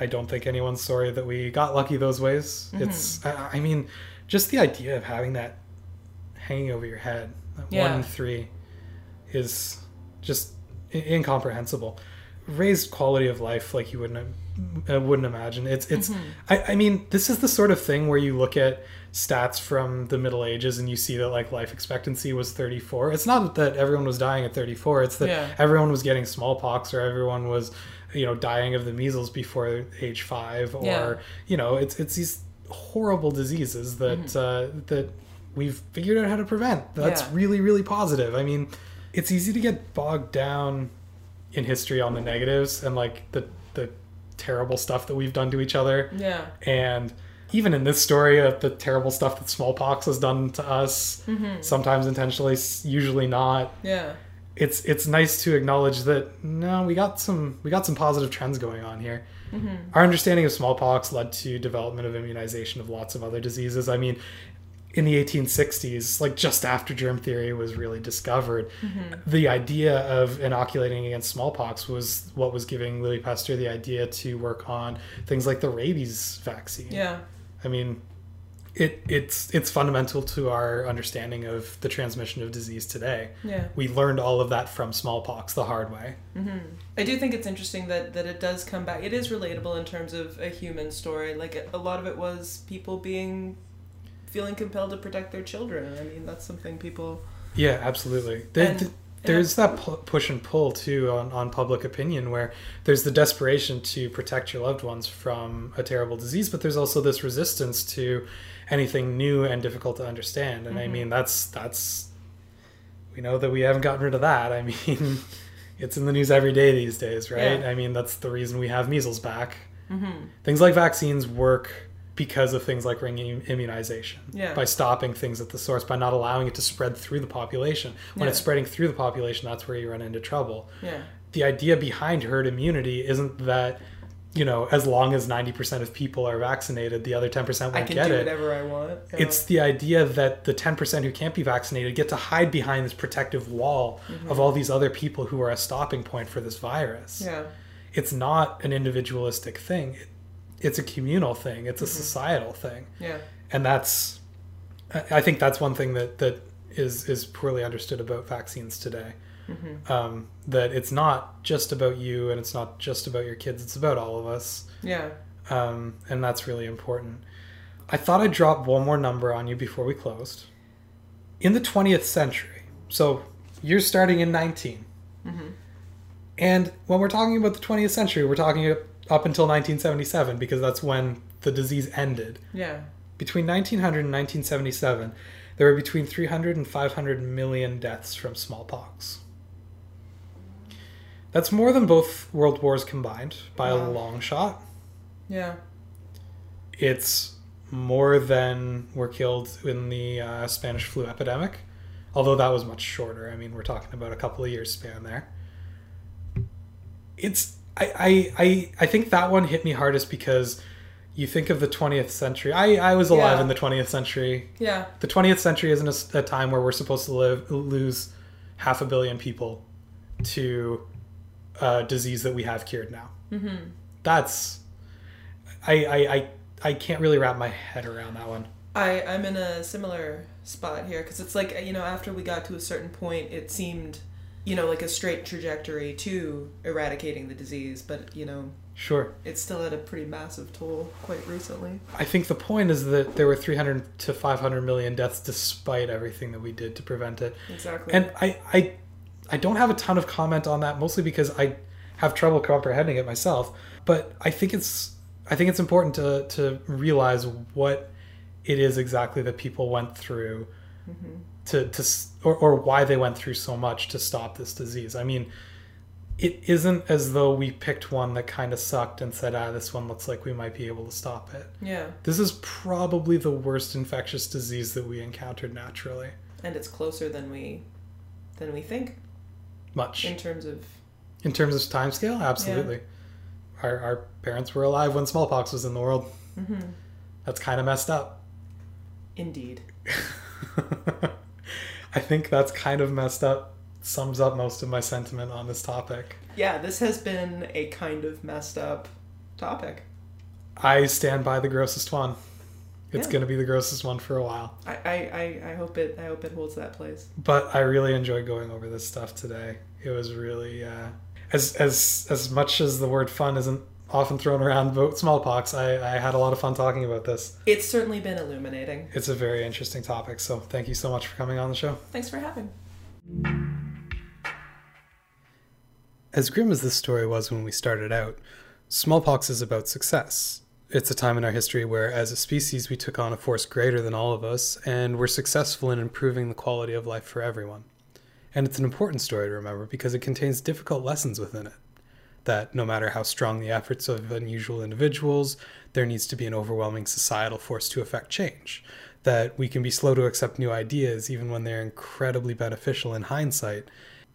I don't think anyone's sorry that we got lucky those ways. Mm-hmm. It's I, I mean, just the idea of having that hanging over your head, that one Yeah. in three, is just i- incomprehensible. Raised quality of life like you wouldn't uh, wouldn't imagine. It's it's. I, I mean, this is the sort of thing where you look at stats from the Middle Ages and you see that like life expectancy was 34. It's not that everyone was dying at 34. It's that Yeah. everyone was getting smallpox or everyone was you know dying of the measles before age five or Yeah. you know it's it's these horrible diseases that Mm-hmm. uh, that we've figured out how to prevent. That's Yeah. really really positive. I mean, it's easy to get bogged down in history on the negatives and like the terrible stuff that we've done to each other. Yeah. and even in this story of the terrible stuff that smallpox has done to us mm-hmm. sometimes intentionally usually not. Yeah. it's it's nice to acknowledge that no we got some we got some positive trends going on here. Mm-hmm. Our understanding of smallpox led to development of immunization of lots of other diseases. I mean in the 1860s like just after germ theory was really discovered mm-hmm. the idea of inoculating against smallpox was what was giving louis pasteur the idea to work on things like the rabies vaccine Yeah. I mean, it it's it's fundamental to our understanding of the transmission of disease today. Yeah. We learned all of that from smallpox the hard way. Mm-hmm. I do think it's interesting that, that it does come back. It is relatable in terms of a human story. Like a lot of it was people being feeling compelled to protect their children. I mean, that's something people. Yeah, absolutely. The, And- the, there's that pu- push and pull too on, on public opinion where there's the desperation to protect your loved ones from a terrible disease but there's also this resistance to anything new and difficult to understand and i Mm-hmm. mean that's that's we know that we haven't gotten rid of that i mean it's in the news every day these days right Yeah. i mean that's the reason we have measles back Mm-hmm. things like vaccines work because of things like ring immunization Yeah. by stopping things at the source by not allowing it to spread through the population when Yeah. it's spreading through the population that's where you run into trouble Yeah. the idea behind herd immunity isn't that you know as long as 90% of people are vaccinated the other 10% won't I can get do it whatever I want. Yeah. it's the idea that the 10% who can't be vaccinated get to hide behind this protective wall of all these other people who are a stopping point for this virus Mm-hmm. yeah. it's not an individualistic thing It- it's a communal thing it's a Mm-hmm. societal thing Yeah. and that's I- i think that's one thing that that is is poorly understood about vaccines today Mm-hmm. um, that it's not just about you and it's not just about your kids it's about all of us Yeah. um, and that's really important i thought i'd drop one more number on you before we closed in the 20th century so you're starting in 19 Mm-hmm. and when we're talking about the 20th century we're talking up until 1977 because that's when the disease ended Yeah. between 1900 and 1977, there were between 300 and 500 million deaths from smallpox. That's more than both world wars combined by a long shot. Yeah. It's more than were killed in the uh, Spanish flu epidemic, although that was much shorter. I mean, we're talking about a couple of years span there. It's I I I, I think that one hit me hardest because you think of the 20th century. I I was alive Yeah. in the 20th century. Yeah. The 20th century isn't a time where we're supposed to live lose half a billion people to a disease that we have cured now. Mm-hmm. That's I I I, I can't really wrap my head around that one. I I'm in a similar spot here because it's like you know after we got to a certain point, it seemed you know like a straight trajectory to eradicating the disease, but you know Sure. it's still at a pretty massive toll quite recently. I think the point is that there were 300 to 500 million deaths despite everything that we did to prevent it. Exactly. And I, I, I don't have a ton of comment on that, mostly because I have trouble comprehending it myself. But I think it's, I think it's important to to realize what it is exactly that people went through mm-hmm. To to or, or why they went through so much to stop this disease. I mean, it isn't as though we picked one that kind of sucked and said, ah, this one looks like we might be able to stop it. yeah, This is probably the worst infectious disease that we encountered naturally. and it's closer than we than we think Much. in terms of In terms of time scale, absolutely. Our, our parents were alive when smallpox was in the world. mm-hmm. That's kind of messed up. indeed. I think that's kind of messed up. Sums up most of my sentiment on this topic. Yeah, this has been a kind of messed up topic. I stand by the grossest one. It's Yeah. going to be the grossest one for a while. I, I, I, I hope it I hope it holds that place. But I really enjoyed going over this stuff today. It was really uh, as as as much as the word fun isn't often thrown around about smallpox. I, I had a lot of fun talking about this. It's certainly been illuminating. It's a very interesting topic. So thank you so much for coming on the show. Thanks for having. As grim as this story was when we started out, smallpox is about success. It's a time in our history where, as a species, we took on a force greater than all of us and were successful in improving the quality of life for everyone. And it's an important story to remember because it contains difficult lessons within it. That no matter how strong the efforts of unusual individuals, there needs to be an overwhelming societal force to effect change. That we can be slow to accept new ideas even when they're incredibly beneficial in hindsight,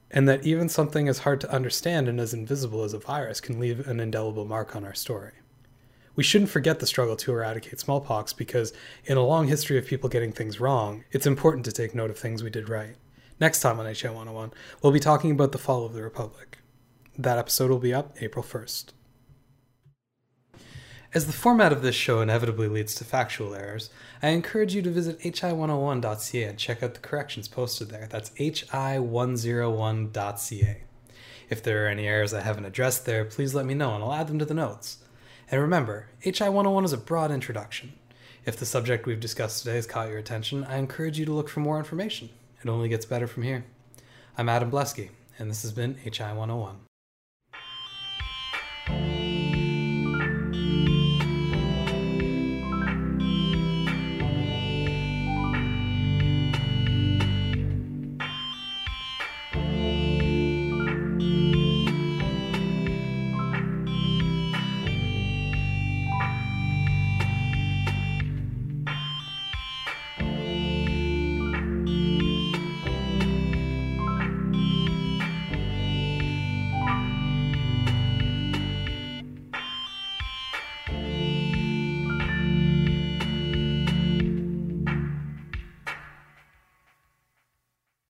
and that even something as hard to understand and as invisible as a virus can leave an indelible mark on our story. We shouldn't forget the struggle to eradicate smallpox because, in a long history of people getting things wrong, it's important to take note of things we did right. Next time on HI 101, we'll be talking about the fall of the Republic. That episode will be up April 1st. As the format of this show inevitably leads to factual errors, I encourage you to visit hi101.ca and check out the corrections posted there. That's hi101.ca. If there are any errors I haven't addressed there, please let me know and I'll add them to the notes. And remember, HI 101 is a broad introduction. If the subject we've discussed today has caught your attention, I encourage you to look for more information. It only gets better from here. I'm Adam Blesky, and this has been HI 101 thank you